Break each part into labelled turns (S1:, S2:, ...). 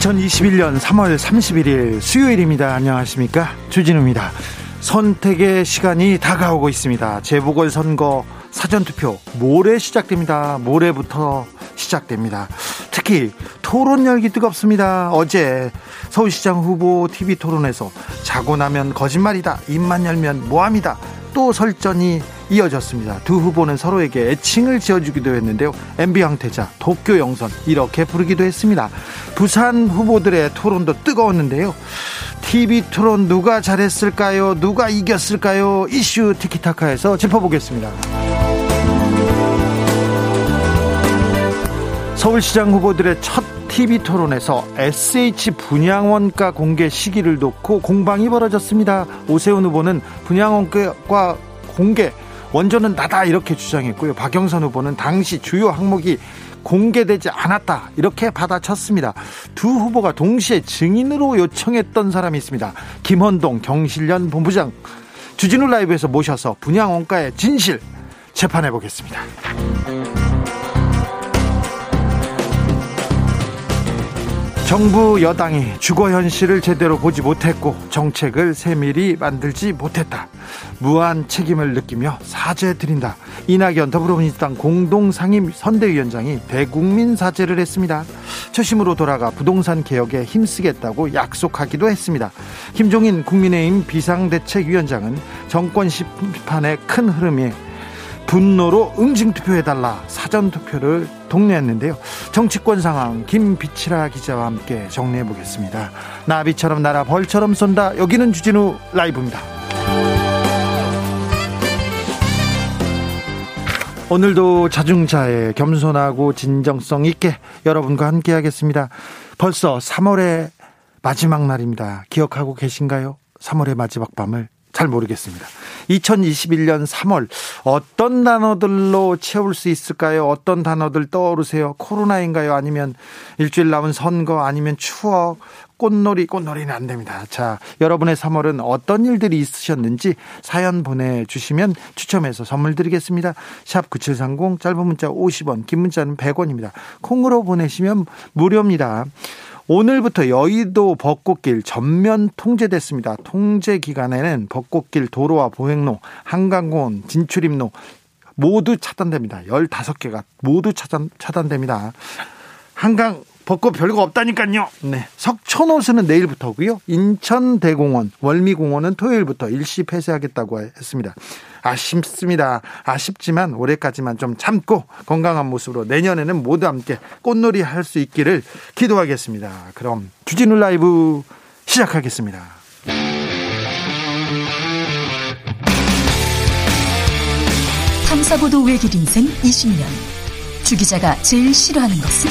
S1: 2021년 3월 31일 수요일입니다. 안녕하십니까? 주진우입니다. 선택의 시간이 다가오고 있습니다. 재보궐선거 사전투표 모레 시작됩니다. 모레부터 시작됩니다. 특히 토론 열기 뜨겁습니다. 어제 서울시장 후보 TV 토론에서 자고 나면 거짓말이다. 입만 열면 모함이다. 또 설전이 이어졌습니다. 두 후보는 서로에게 애칭을 지어주기도 했는데요. MB 황태자, 도쿄 영선 이렇게 부르기도 했습니다. 부산 후보들의 토론도 뜨거웠는데요. TV 토론 누가 잘했을까요? 누가 이겼을까요? 이슈 티키타카에서 짚어보겠습니다. 서울시장 후보들의 첫 TV 토론에서 SH 분양원가 공개 시기를 놓고 공방이 벌어졌습니다. 오세훈 후보는 분양원가 공개 원조는 나다 이렇게 주장했고요. 박영선 후보는 당시 주요 항목이 공개되지 않았다 이렇게 받아쳤습니다. 두 후보가 동시에 증인으로 요청했던 사람이 있습니다. 김헌동 경실련 본부장 주진우 라이브에서 모셔서 분양 원가의 진실 재판해 보겠습니다. 정부 여당이 주거 현실을 제대로 보지 못했고 정책을 세밀히 만들지 못했다. 무한 책임을 느끼며 사죄 드린다. 이낙연 더불어민주당 공동상임 선대위원장이 대국민 사죄를 했습니다. 초심으로 돌아가 부동산 개혁에 힘쓰겠다고 약속하기도 했습니다. 김종인 국민의힘 비상대책위원장은 정권 심판의 큰 흐름에 분노로 응징 투표해달라 사전 투표를 독려했는데요. 정치권 상황 김비치라 기자와 함께 정리해 보겠습니다. 나비처럼 날아 벌처럼 쏜다. 여기는 주진우 라이브입니다. 오늘도 자중자애 겸손하고 진정성 있게 여러분과 함께 하겠습니다. 벌써 3월의 마지막 날입니다. 기억하고 계신가요? 3월의 마지막 밤을 잘 모르겠습니다. 2021년 3월 어떤 단어들로 채울 수 있을까요? 어떤 단어들 떠오르세요? 코로나인가요? 아니면 일주일 남은 선거 아니면 추억 꽃놀이 꽃놀이는 안 됩니다. 자, 여러분의 3월은 어떤 일들이 있으셨는지 사연 보내 주시면 추첨해서 선물 드리겠습니다. 샵 9730 짧은 문자 50원, 긴 문자는 100원입니다. 콩으로 보내시면 무료입니다. 오늘부터 여의도 벚꽃길 전면 통제됐습니다. 통제 기간에는 벚꽃길 도로와 보행로, 한강공원, 진출입로 모두 차단됩니다. 15개가 모두 차단, 차단됩니다. 한강 벚꽃 별거 없다니까요. 네. 석촌호수는 내일부터고요. 인천대공원, 월미공원은 토요일부터 일시 폐쇄하겠다고 했습니다. 아쉽습니다. 아쉽지만 올해까지만 좀 참고 건강한 모습으로 내년에는 모두 함께 꽃놀이 할 수 있기를 기도하겠습니다. 그럼 주진우 라이브 시작하겠습니다.
S2: 탐사보도 외길 인생 20년. 주 기자가 제일 싫어하는 것은?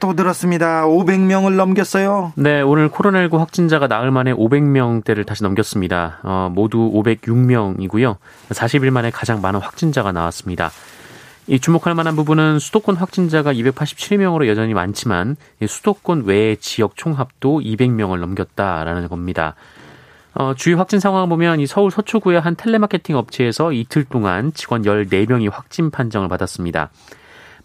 S1: 또 늘었습니다. 500명을 넘겼어요.
S3: 네, 오늘 코로나19 확진자가 나흘 만에 500명대를 다시 넘겼습니다. 어, 모두 506명이고요. 40일 만에 가장 많은 확진자가 나왔습니다. 이 주목할 만한 부분은 수도권 확진자가 287명으로 여전히 많지만 수도권 외의 지역 총합도 200명을 넘겼다라는 겁니다. 어, 주요 확진 상황을 보면 이 서울 서초구의 한 텔레마케팅 업체에서 이틀 동안 직원 14명이 확진 판정을 받았습니다.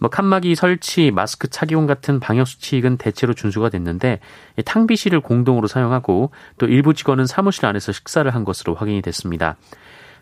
S3: 뭐 칸막이 설치, 마스크 착용 같은 방역 수칙은 대체로 준수가 됐는데 탕비실을 공동으로 사용하고 또 일부 직원은 사무실 안에서 식사를 한 것으로 확인이 됐습니다.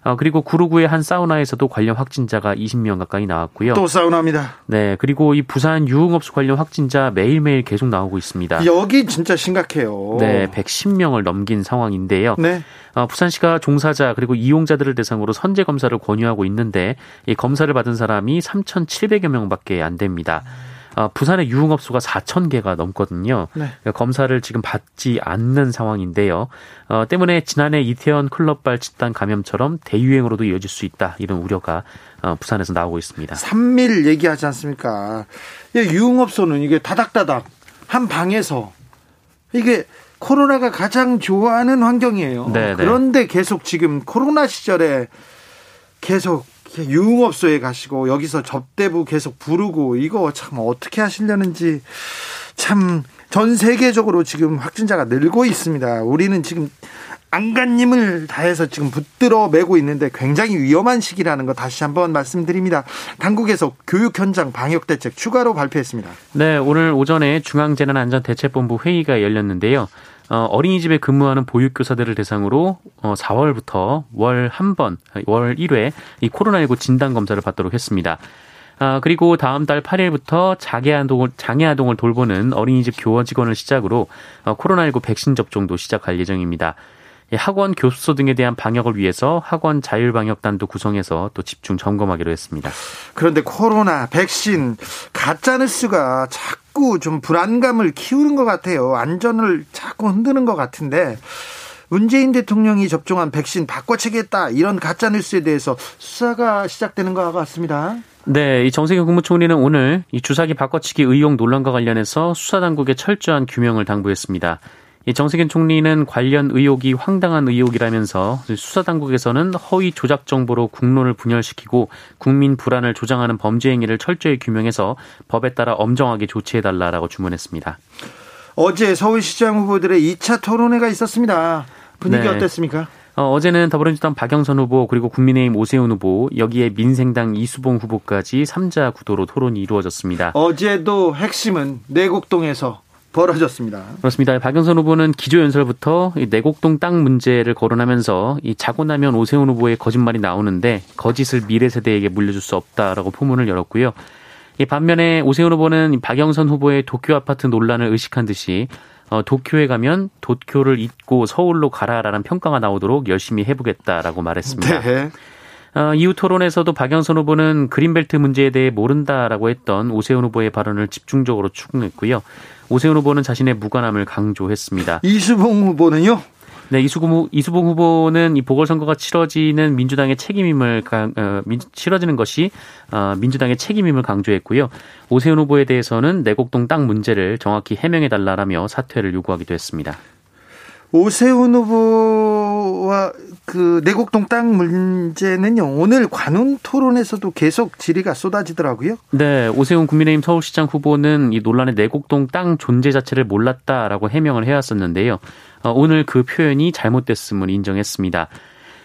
S3: 어, 그리고 구루구의 한 사우나에서도 관련 확진자가 20명 가까이 나왔고요.
S1: 또 사우나입니다.
S3: 네, 그리고 이 부산 유흥업소 관련 확진자 매일매일 계속 나오고 있습니다.
S1: 여기 진짜 심각해요.
S3: 네, 110명을 넘긴 상황인데요.
S1: 네.
S3: 어, 부산시가 종사자 그리고 이용자들을 대상으로 선제 검사를 권유하고 있는데 이 검사를 받은 사람이 3,700여 명밖에 안 됩니다. 어, 부산의 유흥업소가 4천 개가 넘거든요.
S1: 네.
S3: 그러니까 검사를 지금 받지 않는 상황인데요. 어, 때문에 지난해 이태원 클럽발 집단 감염처럼 대유행으로도 이어질 수 있다 이런 우려가 어, 부산에서 나오고 있습니다.
S1: 3밀 얘기하지 않습니까? 유흥업소는 이게 다닥다닥 한 방에서 이게 코로나가 가장 좋아하는 환경이에요. 네네. 네. 그런데 계속 지금 코로나 시절에 계속 유흥업소에 가시고 여기서 접대부 계속 부르고 이거 참 어떻게 하시려는지 참 전 세계적으로 지금 확진자가 늘고 있습니다. 우리는 지금 안간힘을 다해서 지금 붙들어 매고 있는데 굉장히 위험한 시기라는 거 다시 한번 말씀드립니다. 당국에서 교육 현장 방역 대책 추가로 발표했습니다.
S3: 네, 오늘 오전에 중앙재난안전대책본부 회의가 열렸는데요. 어, 어린이집에 근무하는 보육교사들을 대상으로 어, 4월부터 월 한 번, 월 1회 이 코로나19 진단 검사를 받도록 했습니다. 아, 그리고 다음 달 8일부터 장애아동을, 장애아동을 돌보는 어린이집 교원 직원을 시작으로 어, 코로나19 백신 접종도 시작할 예정입니다. 학원 교습소 등에 대한 방역을 위해서 학원 자율방역단도 구성해서 또 집중 점검하기로 했습니다.
S1: 그런데 코로나 백신 가짜 뉴스가 자꾸 좀 불안감을 키우는 것 같아요. 안전을 자꾸 흔드는 것 같은데 문재인 대통령이 접종한 백신 바꿔치겠다 이런 가짜 뉴스에 대해서 수사가 시작되는 것 같습니다.
S3: 네, 이 정세균 국무총리는 오늘 이 주사기 바꿔치기 의혹 논란과 관련해서 수사 당국에 철저한 규명을 당부했습니다. 정세균 총리는 관련 의혹이 황당한 의혹이라면서 수사 당국에서는 허위 조작 정보로 국론을 분열시키고 국민 불안을 조장하는 범죄 행위를 철저히 규명해서 법에 따라 엄정하게 조치해 달라라고 주문했습니다.
S1: 어제 서울시장 후보들의 2차 토론회가 있었습니다. 분위기 네. 어땠습니까?
S3: 어, 어제는 더불어민주당 박영선 후보 그리고 국민의힘 오세훈 후보 여기에 민생당 이수봉 후보까지 3자 구도로 토론이 이루어졌습니다.
S1: 어제도 핵심은 내곡동에서 벌어졌습니다.
S3: 그렇습니다. 박영선 후보는 기조연설부터 내곡동 땅 문제를 거론하면서 이 자고 나면 오세훈 후보의 거짓말이 나오는데 거짓을 미래 세대에게 물려줄 수 없다라고 포문을 열었고요. 이 반면에 오세훈 후보는 박영선 후보의 도쿄 아파트 논란을 의식한 듯이 어, 도쿄에 가면 도쿄를 잊고 서울로 가라라는 평가가 나오도록 열심히 해보겠다라고 말했습니다. 네. 어, 이후 토론에서도 박영선 후보는 그린벨트 문제에 대해 모른다라고 했던 오세훈 후보의 발언을 집중적으로 추궁했고요. 오세훈 후보는 자신의 무관함을 강조했습니다.
S1: 이수봉 후보는요?
S3: 네, 이수봉, 이수봉 후보는 이 보궐선거가 치러지는 민주당의 책임임을, 어, 민, 치러지는 것이, 어, 민주당의 책임임을 강조했고요. 오세훈 후보에 대해서는 내곡동 땅 문제를 정확히 해명해 달라라며 사퇴를 요구하기도 했습니다.
S1: 오세훈 후보와 그 내곡동 땅 문제는요 오늘 관훈 토론에서도 계속 질의가 쏟아지더라고요.
S3: 네, 오세훈 국민의힘 서울시장 후보는 이 논란의 내곡동 땅 존재 자체를 몰랐다라고 해명을 해왔었는데요. 어, 오늘 그 표현이 잘못됐음을 인정했습니다.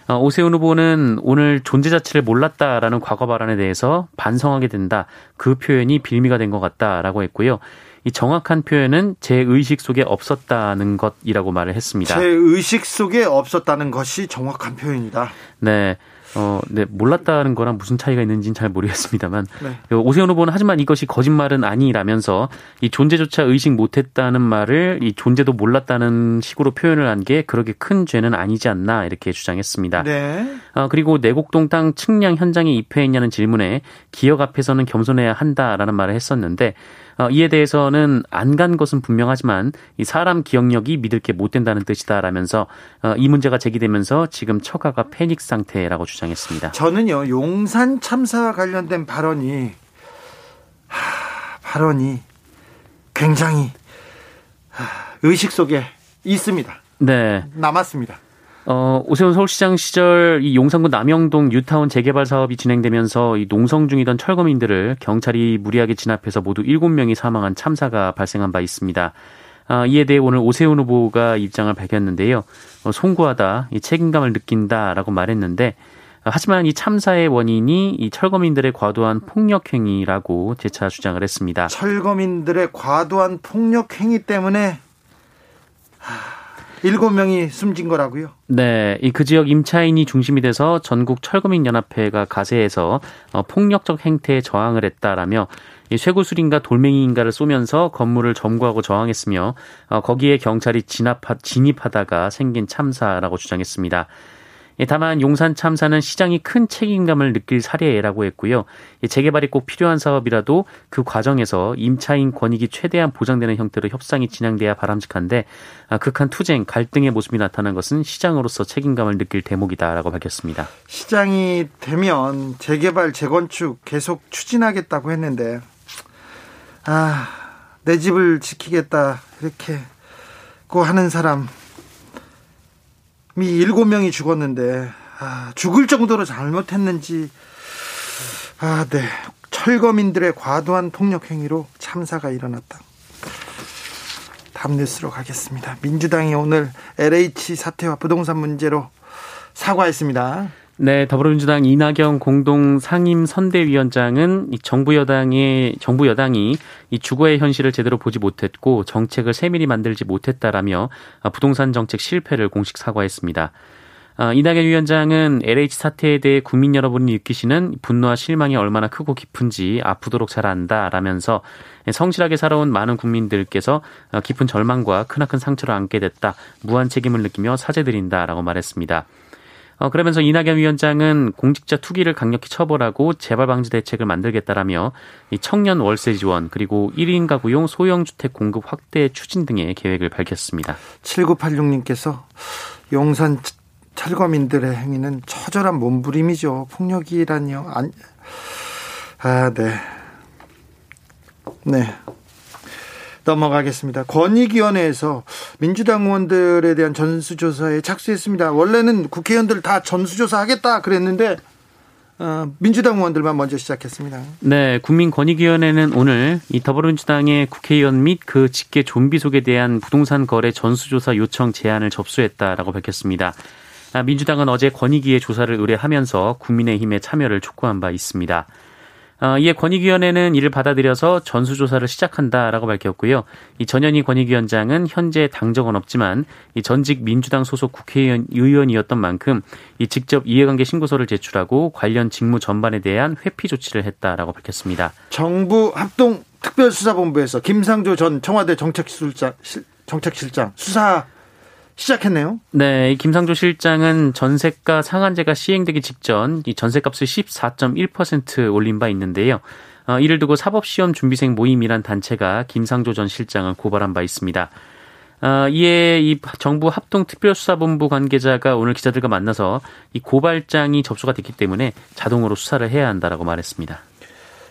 S3: 어, 오세훈 후보는 오늘 존재 자체를 몰랐다라는 과거 발언에 대해서 반성하게 된다. 그 표현이 빌미가 된 것 같다라고 했고요. 이 정확한 표현은 제 의식 속에 없었다는 것이라고 말을 했습니다.
S1: 제 의식 속에 없었다는 것이 정확한 표현이다.
S3: 네. 어, 네, 몰랐다는 거랑 무슨 차이가 있는지는 잘 모르겠습니다만 네. 오세훈 후보는 하지만 이것이 거짓말은 아니라면서 이 존재조차 의식 못했다는 말을 이 존재도 몰랐다는 식으로 표현을 한 게 그렇게 큰 죄는 아니지 않나 이렇게 주장했습니다. 네. 어, 그리고 내곡동 땅 측량 현장에 입회했냐는 질문에 기억 앞에서는 겸손해야 한다라는 말을 했었는데 어, 이에 대해서는 안 간 것은 분명하지만 이 사람 기억력이 믿을 게 못 된다는 뜻이다라면서 어, 이 문제가 제기되면서 지금 처가가 패닉 상태라고 주장했습니다.
S1: 저는요 용산 참사와 관련된 발언이 하, 발언이 굉장히 하, 의식 속에 있습니다. 네. 남았습니다.
S3: 어, 오세훈 서울시장 시절 이 용산구 남영동 뉴타운 재개발 사업이 진행되면서 이 농성 중이던 철거민들을 경찰이 무리하게 진압해서 모두 7명이 사망한 참사가 발생한 바 있습니다. 아, 이에 대해 오늘 오세훈 후보가 입장을 밝혔는데요. 어, 송구하다, 이 책임감을 느낀다라고 말했는데 어, 하지만 이 참사의 원인이 이 철거민들의 과도한 폭력 행위라고 재차 주장을 했습니다.
S1: 철거민들의 과도한 폭력 행위 때문에 하... 일곱 명이 숨진 거라고요?
S3: 네, 이 그 지역 임차인이 중심이 돼서 전국 철거민 연합회가 가세해서 어, 폭력적 행태에 저항을 했다라며 이 쇠구술인가 돌멩이인가를 쏘면서 건물을 점거하고 저항했으며 어, 거기에 경찰이 진압하, 진입하다가 생긴 참사라고 주장했습니다. 예, 다만 용산 참사는 시장이 큰 책임감을 느낄 사례라고 했고요. 재개발이 꼭 필요한 사업이라도 그 과정에서 임차인 권익이 최대한 보장되는 형태로 협상이 진행돼야 바람직한데 아, 극한 투쟁, 갈등의 모습이 나타난 것은 시장으로서 책임감을 느낄 대목이다라고 밝혔습니다.
S1: 시장이 되면 재개발, 재건축 계속 추진하겠다고 했는데 아, 내 집을 지키겠다 이렇게 고 하는 사람 미 일곱 명이 죽었는데 아, 죽을 정도로 잘못했는지 아, 네. 철거민들의 과도한 폭력 행위로 참사가 일어났다. 다음 뉴스로 가겠습니다. 민주당이 오늘 LH 사태와 부동산 문제로 사과했습니다.
S3: 네, 더불어민주당 이낙연 공동 상임 선대위원장은 이 정부 여당의 정부 여당이 이 주거의 현실을 제대로 보지 못했고 정책을 세밀히 만들지 못했다라며 부동산 정책 실패를 공식 사과했습니다. 아, 이낙연 위원장은 LH 사태에 대해 국민 여러분이 느끼시는 분노와 실망이 얼마나 크고 깊은지 아프도록 잘 안다라면서 성실하게 살아온 많은 국민들께서 깊은 절망과 크나큰 상처를 안게 됐다. 무한 책임을 느끼며 사죄드린다라고 말했습니다. 어, 그러면서 이낙연 위원장은 공직자 투기를 강력히 처벌하고 재발 방지 대책을 만들겠다라며 이 청년 월세 지원 그리고 1인 가구용 소형 주택 공급 확대 추진 등의 계획을 밝혔습니다.
S1: 7986님께서 용산 철거민들의 행위는 처절한 몸부림이죠. 폭력이란요. 아, 네. 네. 넘어가겠습니다. 권익위원회에서 민주당 의원들에 대한 전수조사에 착수했습니다. 원래는 국회의원들 다 전수조사 하겠다 그랬는데 어, 민주당 의원들만 먼저 시작했습니다.
S3: 네, 국민권익위원회는 오늘 이 더불어민주당의 국회의원 및 그 직계 좀비 속에 대한 부동산 거래 전수조사 요청 제안을 접수했다라고 밝혔습니다. 아, 민주당은 어제 권익위의 조사를 의뢰하면서 국민의힘의 참여를 촉구한 바 있습니다. 어, 이에 권익위원회는 이를 받아들여서 전수조사를 시작한다라고 밝혔고요. 이 전현희 권익위원장은 현재 당적은 없지만 이 전직 민주당 소속 국회의원 의원이었던 만큼 이 직접 이해관계 신고서를 제출하고 관련 직무 전반에 대한 회피 조치를 했다라고 밝혔습니다.
S1: 정부 합동 특별수사본부에서 김상조 전 청와대 정책실장 정책실장 수사 시작했네요.
S3: 네, 김상조 실장은 전세가 상한제가 시행되기 직전 이 전세값을 14.1% 올린 바 있는데요. 어, 이를 두고 사법시험 준비생 모임이란 단체가 김상조 전 실장을 고발한 바 있습니다. 어, 이에 이 정부 합동특별수사본부 관계자가 오늘 기자들과 만나서 이 고발장이 접수가 됐기 때문에 자동으로 수사를 해야 한다라고 말했습니다.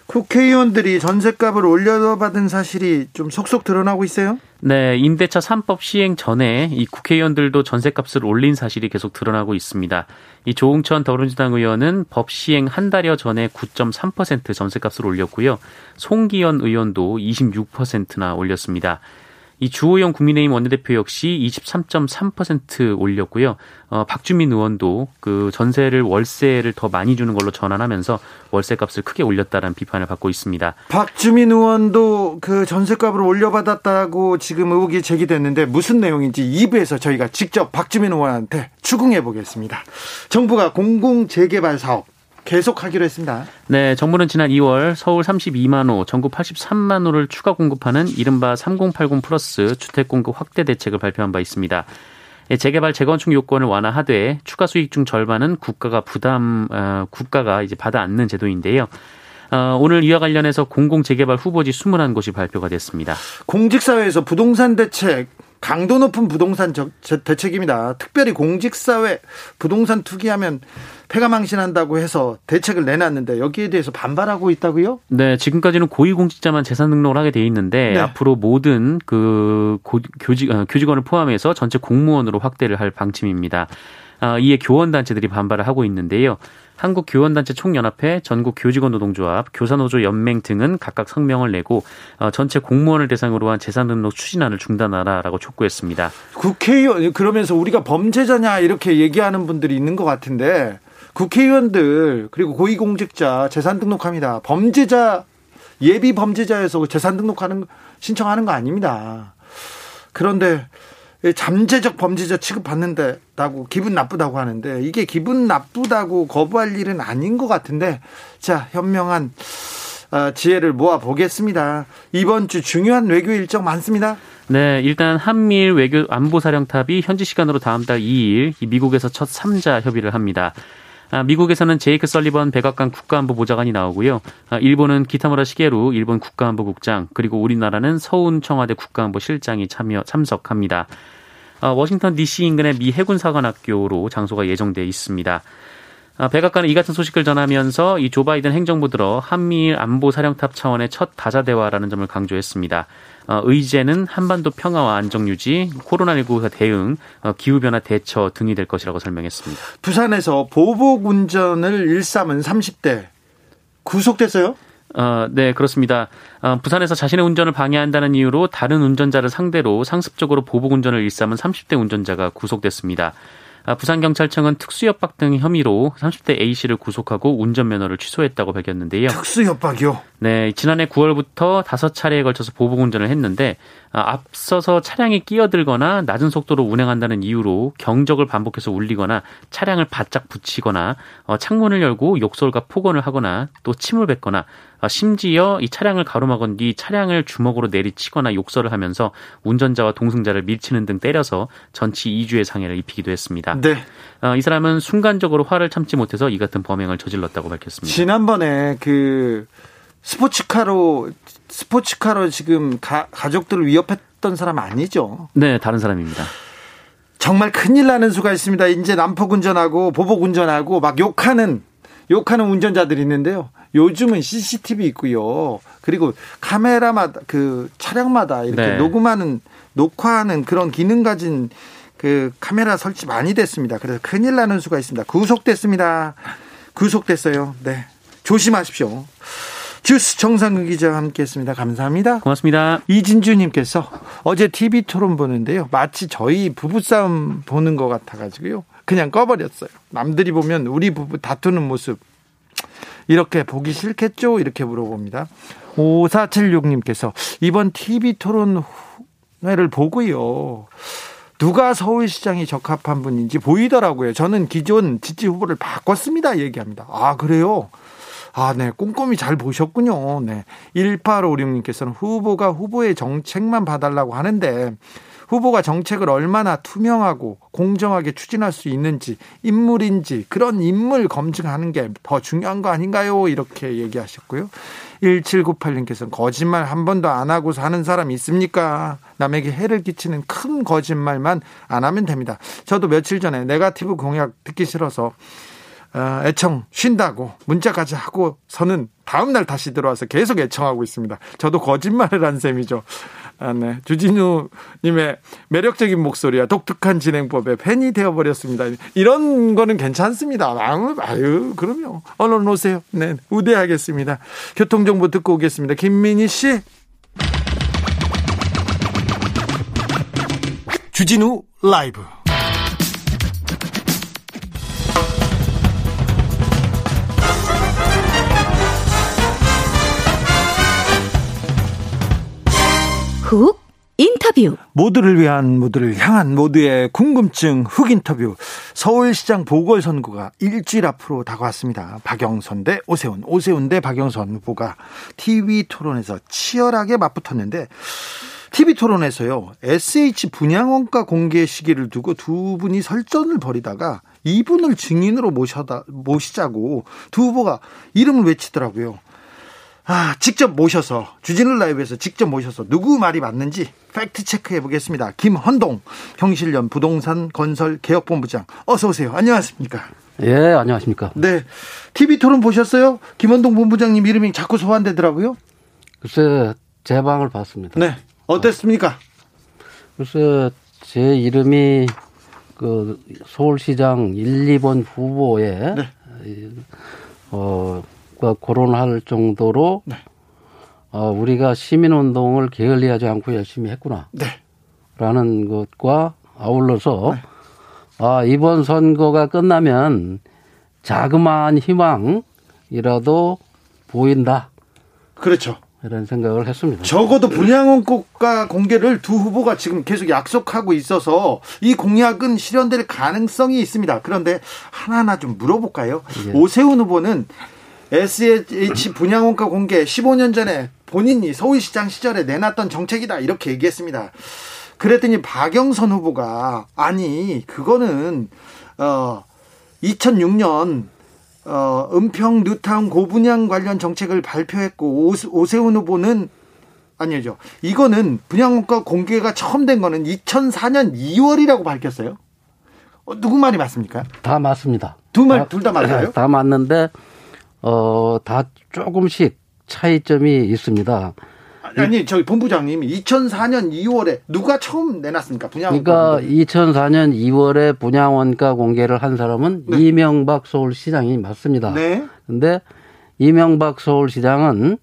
S1: 국회의원들이 전셋값을 올려받은 사실이 좀 속속 드러나고 있어요?
S3: 네, 임대차 3법 시행 전에 이 국회의원들도 전셋값을 올린 사실이 계속 드러나고 있습니다. 이 조홍천 더불어민주당 의원은 법 시행 한 달여 전에 9.3% 전셋값을 올렸고요. 송기현 의원도 26%나 올렸습니다. 이 주호영 국민의힘 원내대표 역시 23.3% 올렸고요. 어, 박주민 의원도 그 전세를 월세를 더 많이 주는 걸로 전환하면서 월세값을 크게 올렸다는 비판을 받고 있습니다.
S1: 박주민 의원도 그 전세값을 올려받았다고 지금 의혹이 제기됐는데 무슨 내용인지 2부에서 저희가 직접 박주민 의원한테 추궁해 보겠습니다. 정부가 공공 재개발 사업 계속 하기로 했습니다.
S3: 네, 정부는 지난 2월 서울 32만 호, 전국 83만 호를 추가 공급하는 이른바 3080 플러스 주택 공급 확대 대책을 발표한 바 있습니다. 예, 재개발 재건축 요건을 완화하되 추가 수익 중 절반은 국가가 부담 어, 국가가 이제 받아 안는 제도인데요. 어, 오늘 이와 관련해서 공공 재개발 후보지 21곳이 발표가 됐습니다.
S1: 공직사회에서 부동산 대책 강도 높은 부동산 대책입니다. 특별히 공직사회 부동산 투기하면 폐가망신한다고 해서 대책을 내놨는데 여기에 대해서 반발하고 있다고요?
S3: 네, 지금까지는 고위공직자만 재산 등록을 하게 돼 있는데 네. 앞으로 모든 그 교직 어, 교직원을 포함해서 전체 공무원으로 확대를 할 방침입니다. 어, 이에 교원단체들이 반발을 하고 있는데요. 한국교원단체 총연합회, 전국교직원노동조합, 교사노조 연맹 등은 각각 성명을 내고 어, 전체 공무원을 대상으로 한 재산 등록 추진안을 중단하라라고 촉구했습니다.
S1: 국회의원 그러면서 우리가 범죄자냐 이렇게 얘기하는 분들이 있는 것 같은데 국회의원들 그리고 고위공직자 재산 등록합니다. 범죄자 예비 범죄자에서 재산 등록하는 신청하는 거 아닙니다. 그런데 잠재적 범죄자 취급받는다고 기분 나쁘다고 하는데 이게 기분 나쁘다고 거부할 일은 아닌 것 같은데 자 현명한 어, 지혜를 모아 보겠습니다. 이번 주 중요한 외교 일정 많습니다.
S3: 네, 일단 한미일 외교 안보사령탑이 현지 시간으로 다음 달 2일 미국에서 첫 3자 협의를 합니다. 아, 미국에서는 제이크 설리번 백악관 국가안보보좌관이 나오고요. 아, 일본은 기타무라 시게루 일본 국가안보국장 그리고 우리나라는 서훈 청와대 국가안보실장이 참여 참석합니다. 아, 워싱턴 DC 인근의 미 해군 사관학교로 장소가 예정돼 있습니다. 백악관은 이 같은 소식을 전하면서 이 조 바이든 행정부 들어 한미일 안보 사령탑 차원의 첫 다자 대화라는 점을 강조했습니다. 어, 의제는 한반도 평화와 안정 유지, 코로나19 대응, 어, 기후변화 대처 등이 될 것이라고 설명했습니다.
S1: 부산에서 보복 운전을 일삼은 30대 구속됐어요?
S3: 어, 네, 그렇습니다. 어, 부산에서 자신의 운전을 방해한다는 이유로 다른 운전자를 상대로 상습적으로 보복 운전을 일삼은 30대 운전자가 구속됐습니다. 아, 부산경찰청은 특수협박 등 혐의로 30대 A씨를 구속하고 운전면허를 취소했다고 밝혔는데요.
S1: 특수협박이요?
S3: 네, 지난해 9월부터 다섯 차례에 걸쳐서 보복 운전을 했는데 아, 앞서서 차량이 끼어들거나 낮은 속도로 운행한다는 이유로 경적을 반복해서 울리거나 차량을 바짝 붙이거나 어, 창문을 열고 욕설과 폭언을 하거나 또 침을 뱉거나 어, 심지어 이 차량을 가로막은 뒤 차량을 주먹으로 내리치거나 욕설을 하면서 운전자와 동승자를 밀치는 등 때려서 전치 2주의 상해를 입히기도 했습니다.
S1: 네.
S3: 어, 이 사람은 순간적으로 화를 참지 못해서 이 같은 범행을 저질렀다고 밝혔습니다.
S1: 지난번에 그 스포츠카로 스포츠카로 지금 가, 가족들을 위협했던 사람 아니죠?
S3: 네, 다른 사람입니다.
S1: 정말 큰일 나는 수가 있습니다. 이제 난폭 운전하고 보복 운전하고 막 욕하는 욕하는 운전자들이 있는데요. 요즘은 CCTV 있고요. 그리고 카메라마다 그 차량마다 이렇게 네. 녹음하는 녹화하는 그런 기능 가진 그 카메라 설치 많이 됐습니다. 그래서 큰일 나는 수가 있습니다. 구속됐습니다. 구속됐어요. 네. 조심하십시오. 주스 정상근 기자와 함께했습니다. 감사합니다.
S3: 고맙습니다.
S1: 이진주님께서 어제 TV 토론 보는데요. 마치 저희 부부싸움 보는 것 같아가지고요. 그냥 꺼버렸어요. 남들이 보면 우리 부부 다투는 모습 이렇게 보기 싫겠죠? 이렇게 물어봅니다. 5476님께서 이번 TV 토론 회를 보고요. 누가 서울시장이 적합한 분인지 보이더라고요. 저는 기존 지지 후보를 바꿨습니다. 얘기합니다. 아, 그래요? 아, 네. 꼼꼼히 잘 보셨군요. 네. 1856님께서는 후보가 후보의 정책만 봐달라고 하는데 후보가 정책을 얼마나 투명하고 공정하게 추진할 수 있는지 인물인지 그런 인물 검증하는 게 더 중요한 거 아닌가요? 이렇게 얘기하셨고요. 1798님께서는 거짓말 한 번도 안 하고 사는 사람 있습니까? 남에게 해를 끼치는 큰 거짓말만 안 하면 됩니다. 저도 며칠 전에 네가티브 공약 듣기 싫어서 어, 애청 쉰다고 문자까지 하고 서는 다음날 다시 들어와서 계속 애청하고 있습니다. 저도 거짓말을 한 셈이죠. 아, 네. 주진우님의 매력적인 목소리와 독특한 진행법에 팬이 되어버렸습니다. 이런 거는 괜찮습니다. 아유, 아유, 그럼요. 얼른 오세요. 네. 우대하겠습니다. 교통정보 듣고 오겠습니다. 김민희 씨. 주진우 라이브.
S2: 훅 인터뷰
S1: 모두를 위한 모두를 향한 모두의 궁금증 훅 인터뷰 서울시장 보궐선거가 일주일 앞으로 다가왔습니다. 박영선 대 오세훈 오세훈 대 박영선 후보가 TV 토론에서 치열하게 맞붙었는데 TV 토론에서요 SH 분양원가 공개 시기를 두고 두 분이 설전을 벌이다가 이분을 증인으로 모셔다 모시자고 두 후보가 이름을 외치더라고요. 아, 직접 모셔서 주진우 라이브에서 직접 모셔서 누구 말이 맞는지 팩트 체크해 보겠습니다. 김헌동 경실련 부동산 건설 개혁본부장 어서 오세요. 안녕하십니까?
S4: 예, 안녕하십니까?
S1: 네. TV 토론 보셨어요? 김헌동 본부장님 이름이 자꾸 소환되더라고요.
S4: 글쎄 제 방을 봤습니다.
S1: 네. 어땠습니까?
S4: 글쎄 제 이름이 그 서울시장 1, 2번 후보에 네. 어 거론할 정도로 네. 어, 우리가 시민운동을 게을리하지 않고 열심히 했구나. 네. 라는 것과 아울러서 네. 아, 이번 선거가 끝나면 자그마한 희망이라도 보인다.
S1: 그렇죠.
S4: 이런 생각을 했습니다.
S1: 적어도 분양원가 공개를 두 후보가 지금 계속 약속하고 있어서 이 공약은 실현될 가능성이 있습니다. 그런데 하나하나 좀 물어볼까요? 예. 오세훈 후보는 SH 분양원가 공개 15년 전에 본인이 서울시장 시절에 내놨던 정책이다 이렇게 얘기했습니다. 그랬더니 박영선 후보가 아니 그거는 어 2006년 어, 은평 뉴타운 고분양 관련 정책을 발표했고 오세훈 후보는 아니죠. 이거는 분양가 공개가 처음 된 거는 2004년 2월이라고 밝혔어요. 어, 누구 말이 맞습니까?
S4: 다 맞습니다.
S1: 두 말 둘 다 맞아요?
S4: 다 맞는데 어, 다 조금씩 차이점이 있습니다.
S1: 아니 저희 본부장님이 2004년 2월에 누가 처음 내놨습니까 분양?
S4: 그러니까 2004년 2월에 분양 원가 공개를 한 사람은 네. 이명박 서울시장이 맞습니다. 네. 근데 이명박 서울시장은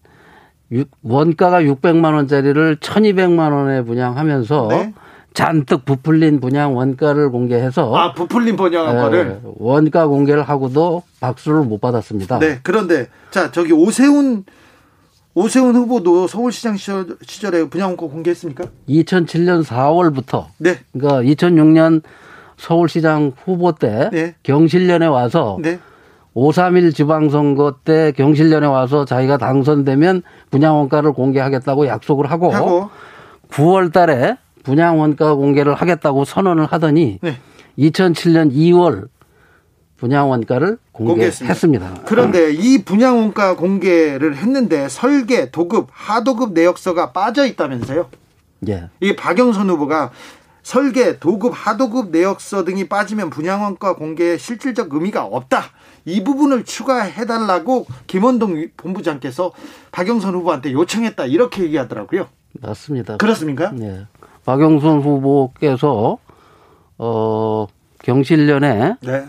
S4: 원가가 600만 원짜리를 1,200만 원에 분양하면서 네. 잔뜩 부풀린 분양 원가를 공개해서
S1: 아 부풀린 분양 원가를
S4: 예, 원가 공개를 하고도 박수를 못 받았습니다.
S1: 네 그런데 자 저기 오세훈 오세훈 후보도 서울시장 시절, 에 분양원가 공개했습니까?
S4: 2007년 4월부터. 네. 그러니까 2006년 서울시장 후보 때 네. 경실련에 와서 네. 5.3일 지방선거 때 경실련에 와서 자기가 당선되면 분양원가를 공개하겠다고 약속을 하고, 하고. 9월 달에 분양 원가 공개를 하겠다고 선언을 하더니 네. 2007년 2월 분양 원가를 공개했습니다. 공개했습니다.
S1: 그런데 이 분양 원가 공개를 했는데 설계, 도급, 하도급 내역서가 빠져 있다면서요? 예. 이 박영선 후보가 설계, 도급, 하도급 내역서 등이 빠지면 분양원가 공개에 실질적 의미가 없다. 이 부분을 추가해달라고 김원동 본부장께서 박영선 후보한테 요청했다. 이렇게 얘기하더라고요.
S4: 맞습니다.
S1: 그렇습니까?
S4: 네. 박영선 후보께서 어 경실련에 네.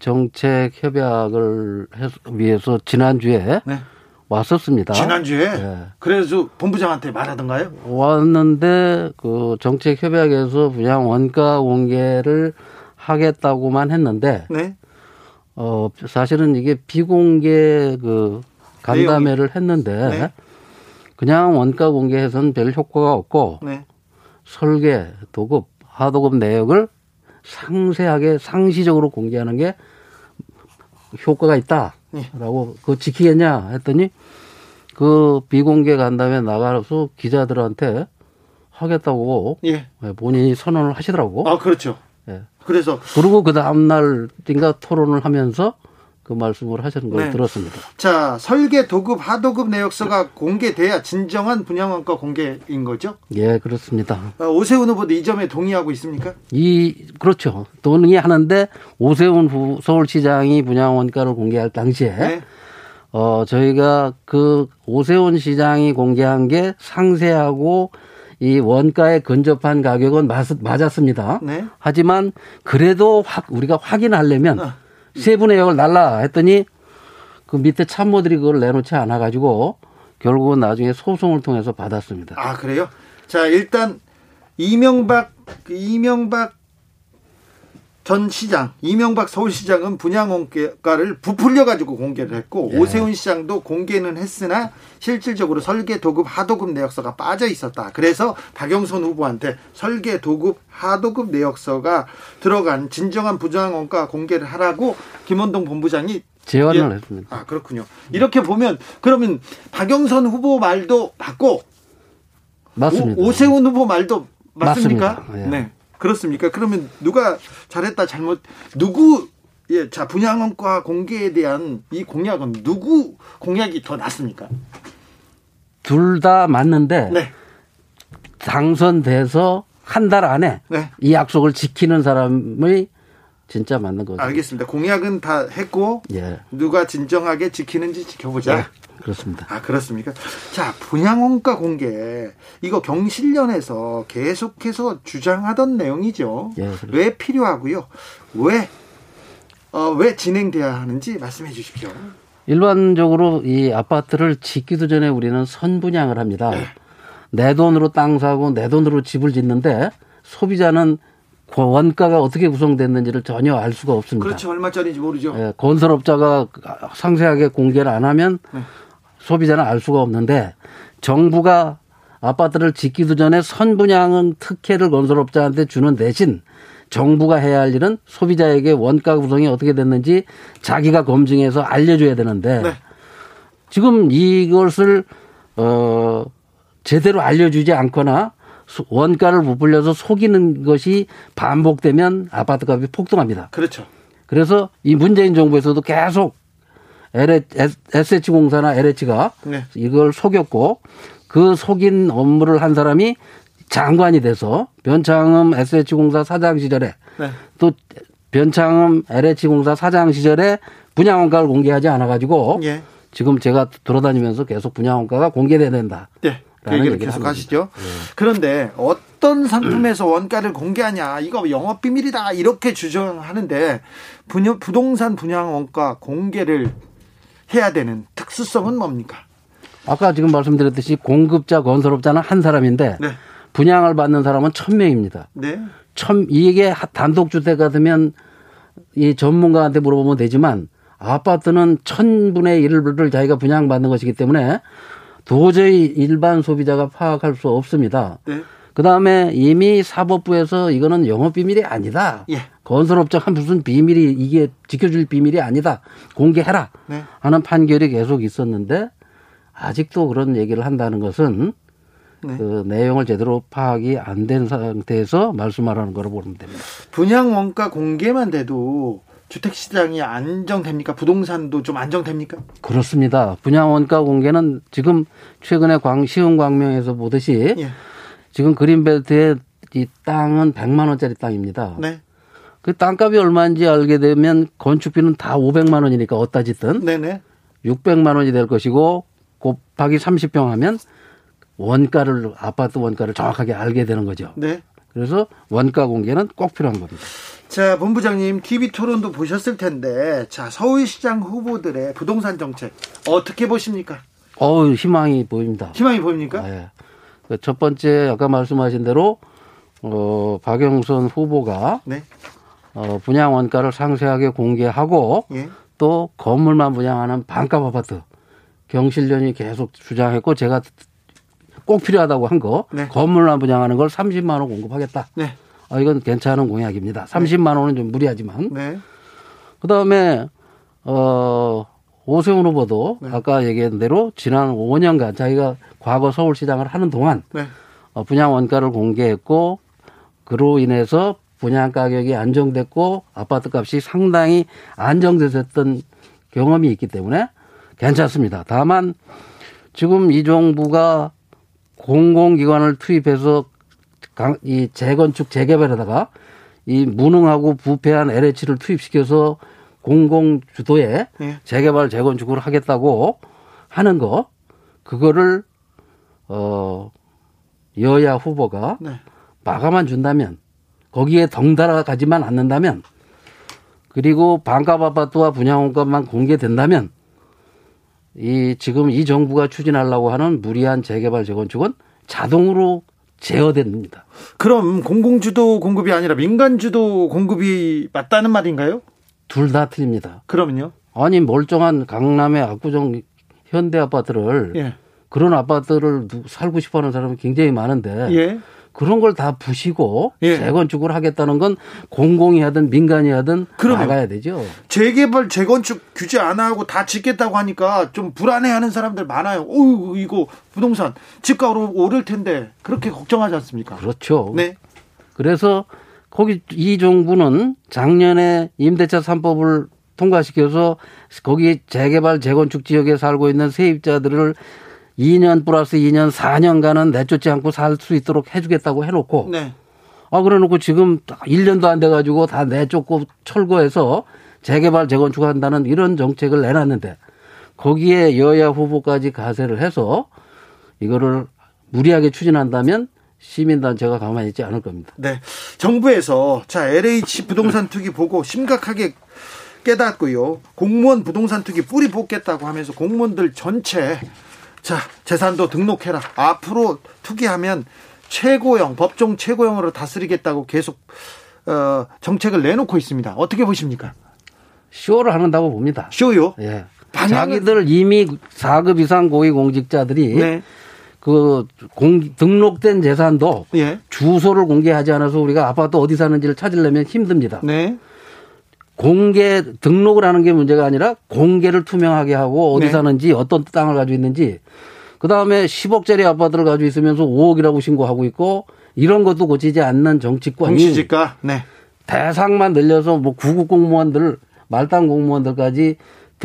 S4: 정책 협약을 위해서 지난주에 네. 왔었습니다.
S1: 지난주에? 네. 그래서 본부장한테 말하던가요?
S4: 왔는데 그 정책 협약에서 그냥 원가 공개를 하겠다고만 했는데 네. 어 사실은 이게 비공개 그 간담회를 했는데 네. 그냥 원가 공개해서는 별 효과가 없고 네. 설계, 도급, 하도급 내역을 상세하게 상시적으로 공개하는 게 효과가 있다라고 그거 지키겠냐 했더니 그 비공개 간담회 나가서 기자들한테 하겠다고 예. 본인이 선언을 하시더라고.
S1: 아 그렇죠. 예. 그래서
S4: 그리고 그 다음 날인가 토론을 하면서 그 말씀을 하시는 걸 네. 들었습니다.
S1: 자, 설계 도급 하도급 내역서가 공개돼야 진정한 분양원가 공개인 거죠?
S4: 예, 그렇습니다.
S1: 아, 오세훈 후보도 이 점에 동의하고 있습니까?
S4: 이 그렇죠. 동의하는데 오세훈 후, 서울시장이 분양원가를 공개할 당시에 네. 어 저희가 그 오세훈 시장이 공개한 게 상세하고 이 원가에 근접한 가격은 맞, 맞았습니다. 네. 하지만 그래도 확 우리가 확인하려면 어. 세 분의 역을 날라 했더니 그 밑에 참모들이 그걸 내놓지 않아 가지고 결국은 나중에 소송을 통해서 받았습니다.
S1: 아 그래요? 자 일단 이명박 그 이명박 전 시장, 이명박 서울시장은 분양원가를 부풀려 가지고 공개를 했고 예. 오세훈 시장도 공개는 했으나 실질적으로 설계 도급 하도급 내역서가 빠져 있었다. 그래서 박영선 후보한테 설계 도급 하도급 내역서가 들어간 진정한 분양원가 공개를 하라고 김원동 본부장이
S4: 제안을 예. 했습니다.
S1: 아 그렇군요. 이렇게 보면 그러면 박영선 후보 말도 맞고
S4: 맞습니다.
S1: 오, 세훈 후보 말도 맞습니까? 맞습니다. 예. 네. 그렇습니까? 그러면 누가 잘했다 잘못 누구 예, 자 분양원가 공개에 대한 이 공약은 누구 공약이 더 낫습니까?
S4: 둘 다 맞는데 네. 당선돼서 한 달 안에 네. 이 약속을 지키는 사람의 진짜 맞는 거죠.
S1: 알겠습니다. 공약은 다 했고 예. 누가 진정하게 지키는지 지켜보자. 네.
S4: 그렇습니다.
S1: 아 그렇습니까? 자 분양원가 공개 이거 경실련에서 계속해서 주장하던 내용이죠. 예, 왜 필요하고요? 왜 어, 왜 진행돼야 하는지 말씀해 주십시오.
S4: 일반적으로 이 아파트를 짓기도 전에 우리는 선분양을 합니다. 네. 내 돈으로 땅 사고 내 돈으로 집을 짓는데 소비자는 원가가 어떻게 구성됐는지를 전혀 알 수가 없습니다.
S1: 그렇죠. 얼마짜리인지 모르죠.
S4: 예, 건설업자가 상세하게 공개를 안 하면 네. 소비자는 알 수가 없는데 정부가 아파트를 짓기도 전에 선분양은 특혜를 건설업자한테 주는 대신 정부가 해야 할 일은 소비자에게 원가 구성이 어떻게 됐는지 자기가 검증해서 알려줘야 되는데
S1: 네.
S4: 지금 이것을 어 제대로 알려주지 않거나 소- 원가를 부풀려서 속이는 것이 반복되면 아파트 값이 폭등합니다.
S1: 그렇죠.
S4: 그래서 이 문재인 정부에서도 계속 SH공사나 LH가
S1: 네.
S4: 이걸 속였고 그 속인 업무를 한 사람이 장관이 돼서 변창흠 SH공사 사장 시절에
S1: 네.
S4: 또 변창흠 LH공사 사장 시절에 분양 원가를 공개하지 않아 가지고
S1: 예.
S4: 지금 제가 돌아다니면서 계속 분양 원가가 공개돼야 된다.
S1: 네. 그 얘기를 계속 하시죠. 그런데 어떤 상품에서 원가를 공개하냐, 이거 영업 비밀이다 이렇게 주장하는데 부동산 분양 원가 공개를 해야 되는 특수성은 뭡니까?
S4: 아까 지금 말씀드렸듯이 공급자 건설업자는 한 사람인데
S1: 네,
S4: 분양을 받는 사람은 천 명입니다.
S1: 네,
S4: 참 이게 단독 주택 같으면 이 전문가한테 물어보면 되지만 아파트는 천분의 일을 자기가 분양받는 것이기 때문에 도저히 일반 소비자가 파악할 수 없습니다.
S1: 네,
S4: 그 다음에 이미 사법부에서 이거는 영업비밀이 아니다.
S1: 예.
S4: 건설업자가 무슨 비밀이 이게 지켜줄 비밀이 아니다. 공개해라.
S1: 네.
S4: 하는 판결이 계속 있었는데 아직도 그런 얘기를 한다는 것은
S1: 네.
S4: 그 내용을 제대로 파악이 안 된 상태에서 말씀하라는 거로 보면 됩니다.
S1: 분양 원가 공개만 돼도 주택 시장이 안정됩니까? 부동산도 좀 안정됩니까?
S4: 그렇습니다. 분양 원가 공개는 지금 최근에 광 시흥 광명에서 보듯이
S1: 예,
S4: 지금 그린벨트의 이 땅은 100만 원짜리 땅입니다.
S1: 네,
S4: 그 땅값이 얼마인지 알게 되면 건축비는 다 500만 원이니까 어디다 짓든
S1: 네, 네,
S4: 600만 원이 될 것이고 곱하기 30평 하면 원가를 아파트 원가를 정확하게 알게 되는 거죠.
S1: 네.
S4: 그래서 원가 공개는 꼭 필요한 겁니다.
S1: 자, 본부장님 TV 토론도 보셨을 텐데, 자 서울시장 후보들의 부동산 정책 어떻게 보십니까?
S4: 어우 희망이 보입니다.
S1: 희망이 보입니까?
S4: 예. 그첫 번째 아까 말씀하신 대로 어 박영선 후보가
S1: 네,
S4: 어 분양 원가를 상세하게 공개하고
S1: 예,
S4: 또 건물만 분양하는 반값 아파트 경실련이 계속 주장했고 제가 꼭 필요하다고 한 거
S1: 네.
S4: 건물만 분양하는 걸 30만 원 공급하겠다.
S1: 네,
S4: 아 이건 괜찮은 공약입니다. 30만 원은 좀 무리하지만
S1: 네,
S4: 그 다음에 어 오세훈 후보도
S1: 네.
S4: 아까 얘기한 대로 지난 5년간 자기가 과거 서울시장을 하는 동안
S1: 네,
S4: 어, 분양 원가를 공개했고 그로 인해서 분양 가격이 안정됐고 아파트 값이 상당히 안정됐었던 경험이 있기 때문에 괜찮습니다. 다만 지금 이 정부가 공공기관을 투입해서 강- 이 재건축 재개발에다가 이 무능하고 부패한 LH를 투입시켜서 공공 주도의
S1: 예.
S4: 재개발 재건축을 하겠다고 하는 거 그거를 어 여야 후보가
S1: 네.
S4: 막아만 준다면 거기에 덩달아 가지만 않는다면 그리고 반값 아파트와 분양원가만 공개된다면 이 지금 이 정부가 추진하려고 하는 무리한 재개발 재건축은 자동으로 제어됩니다.
S1: 그럼 공공주도 공급이 아니라 민간주도 공급이 맞다는 말인가요?
S4: 둘 다 틀립니다.
S1: 그러면요?
S4: 아니 멀쩡한 강남의 압구정 현대 아파트를
S1: 예,
S4: 그런 아파트를 누- 살고 싶어하는 사람이 굉장히 많은데
S1: 예,
S4: 그런 걸 다 부시고
S1: 예.
S4: 재건축을 하겠다는 건 공공이 하든 민간이 하든. 나가야 되죠.
S1: 재개발 재건축 규제 안 하고 다 짓겠다고 하니까 좀 불안해하는 사람들 많아요. 어 이거 부동산 오르- 오를 텐데 그렇게 걱정하지 않습니까?
S4: 그렇죠.
S1: 네,
S4: 그래서 거기 이 정부는 작년에 임대차 3법을 통과시켜서 거기 재개발 재건축 지역에 살고 있는 세입자들을 2년 플러스 2년 4년간은 내쫓지 않고 살 수 있도록 해주겠다고 해놓고
S1: 네,
S4: 아 그래놓고 지금 1년도 안 돼가지고 다 내쫓고 철거해서 재개발 재건축한다는 이런 정책을 내놨는데 거기에 여야 후보까지 가세를 해서 이거를 무리하게 추진한다면 시민단체가 가만히 있지 않을 겁니다.
S1: 네. 정부에서 자 LH 부동산 투기 보고 심각하게 깨닫고요. 공무원 부동산 투기 뿌리 뽑겠다고 하면서 공무원들 전체 자 재산도 등록해라. 앞으로 투기하면 최고형 법정 최고형으로 다스리겠다고 계속 어, 정책을 내놓고 있습니다. 어떻게 보십니까?
S4: 쇼를 한다고 봅니다.
S1: 쇼요?
S4: 예.
S1: 방향은-
S4: 자기들 이미 4급 이상 고위 공직자들이
S1: 네.
S4: 그 공, 등록된 재산도
S1: 예.
S4: 주소를 공개하지 않아서 우리가 아파트 어디 사는지를 찾으려면 힘듭니다.
S1: 네.
S4: 공개 등록을 하는 게 문제가 아니라 공개를 투명하게 하고 어디
S1: 네.
S4: 사는지 어떤 땅을 가지고 있는지 그 다음에 10억짜리 아파트를 가지고 있으면서 5억이라고 신고하고 있고 이런 것도 고치지 않는 정치권이
S1: 공시지가. 네.
S4: 대상만 늘려서 뭐 구급 공무원들 말단 공무원들까지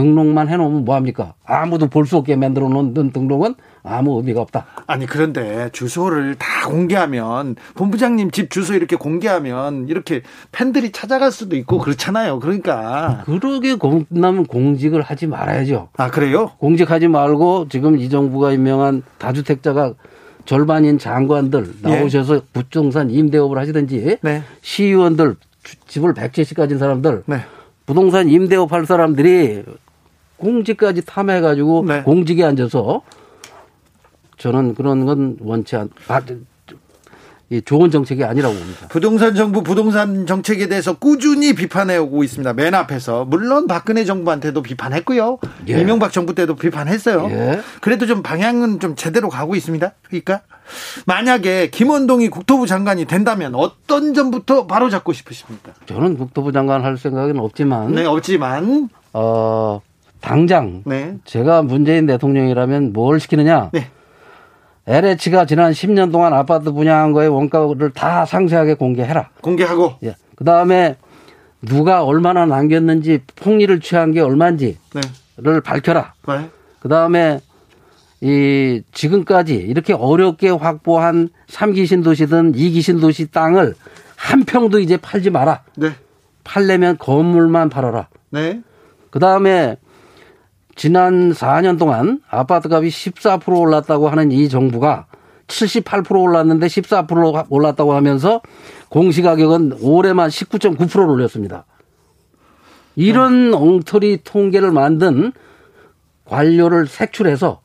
S4: 등록만 해놓으면 뭐합니까? 아무도 볼 수 없게 만들어 놓은 등록은 아무 의미가 없다.
S1: 아니 그런데 주소를 다 공개하면 본부장님 집 주소 이렇게 공개하면 이렇게 팬들이 찾아갈 수도 있고 그렇잖아요. 그러니까
S4: 그러게 공나면 공직을 하지 말아야죠.
S1: 아 그래요?
S4: 공직하지 말고 지금 이 정부가 임명한 다주택자가 절반인 장관들 나오셔서 부동산 임대업을 하시든지
S1: 네.
S4: 시의원들 주- 집을 100채씩 가진 사람들
S1: 네.
S4: 부동산 임대업 할 사람들이 공직까지 탐해가지고
S1: 네.
S4: 공직에 앉아서 저는 그런 건 원치 않, 아, 이 좋은 정책이 아니라고 봅니다.
S1: 부동산 정부 부동산 정책에 대해서 꾸준히 비판해 오고 있습니다. 맨 앞에서 물론 박근혜 정부한테도 비판했고요.
S4: 예.
S1: 이명박 정부 때도 비판했어요.
S4: 예.
S1: 그래도 좀 방향은 좀 제대로 가고 있습니다. 그러니까 만약에 김원동이 국토부 장관이 된다면 어떤 점부터 바로 잡고 싶으십니까?
S4: 저는 국토부 장관 할 생각은 없지만,
S1: 네, 없지만
S4: 어, 당장
S1: 네.
S4: 제가 문재인 대통령이라면 뭘 시키느냐?
S1: 네.
S4: LH가 지난 10년 동안 아파트 분양한 거의 원가를 다 상세하게 공개해라.
S1: 공개하고
S4: 예. 그 다음에 누가 얼마나 남겼는지 폭리를 취한 게 얼마인지를
S1: 네.
S4: 밝혀라.
S1: 네.
S4: 그 다음에 이 지금까지 이렇게 어렵게 확보한 3기 신도시든 2기 신도시 땅을 한 평도 이제 팔지 마라.
S1: 네.
S4: 팔려면 건물만 팔아라.
S1: 네.
S4: 그 다음에 지난 4년 동안 아파트 값이 14% 올랐다고 하는 이 정부가 78% 올랐는데 14% 올랐다고 하면서 공시가격은 올해만 19.9%를 올렸습니다. 이런 엉터리 통계를 만든 관료를 색출해서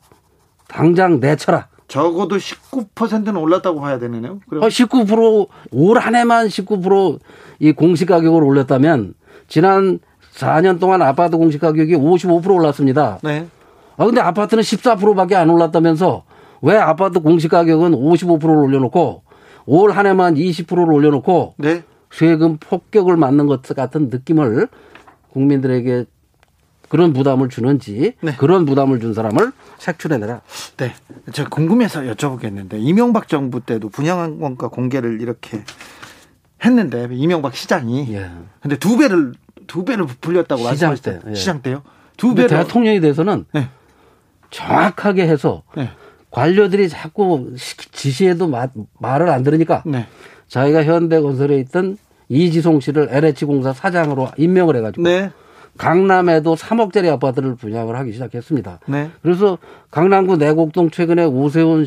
S4: 당장 내쳐라.
S1: 적어도 19%는 올랐다고 봐야 되네요. 그럼
S4: 어, 19%올 한 해만 19%이 공시 가격을 올렸다면 지난 4년 동안 아파트 공시 가격이 55% 올랐습니다.
S1: 네.
S4: 아 근데 아파트는 14%밖에 안 올랐다면서 왜 아파트 공시 가격은 55%를 올려놓고 올 한 해만 20%를 올려놓고
S1: 네.
S4: 세금 폭격을 맞는 것 같은 느낌을 국민들에게 그런 부담을 주는지
S1: 네.
S4: 그런 부담을 준 사람을 색출해내라.
S1: 네. 제가 궁금해서 여쭤보겠는데 이명박 정부 때도 분양 원가 공개를 이렇게 했는데 이명박 시장이
S4: 예.
S1: 근데 두 배를 두 배를 불렸다고
S4: 시장
S1: 말씀하셨어요.
S4: 때, 예.
S1: 시장 때요? 두 배를
S4: 대통령에 대해서는
S1: 네.
S4: 정확하게 해서
S1: 네.
S4: 관료들이 자꾸 시- 지시해도 마- 말을 안 들으니까
S1: 네.
S4: 자기가 현대건설에 있던 이지송 씨를 LH공사 사장으로 임명을 해가지고
S1: 네.
S4: 강남에도 3억짜리 아파트를 분양을 하기 시작했습니다.
S1: 네.
S4: 그래서 강남구 내곡동 최근에 오세훈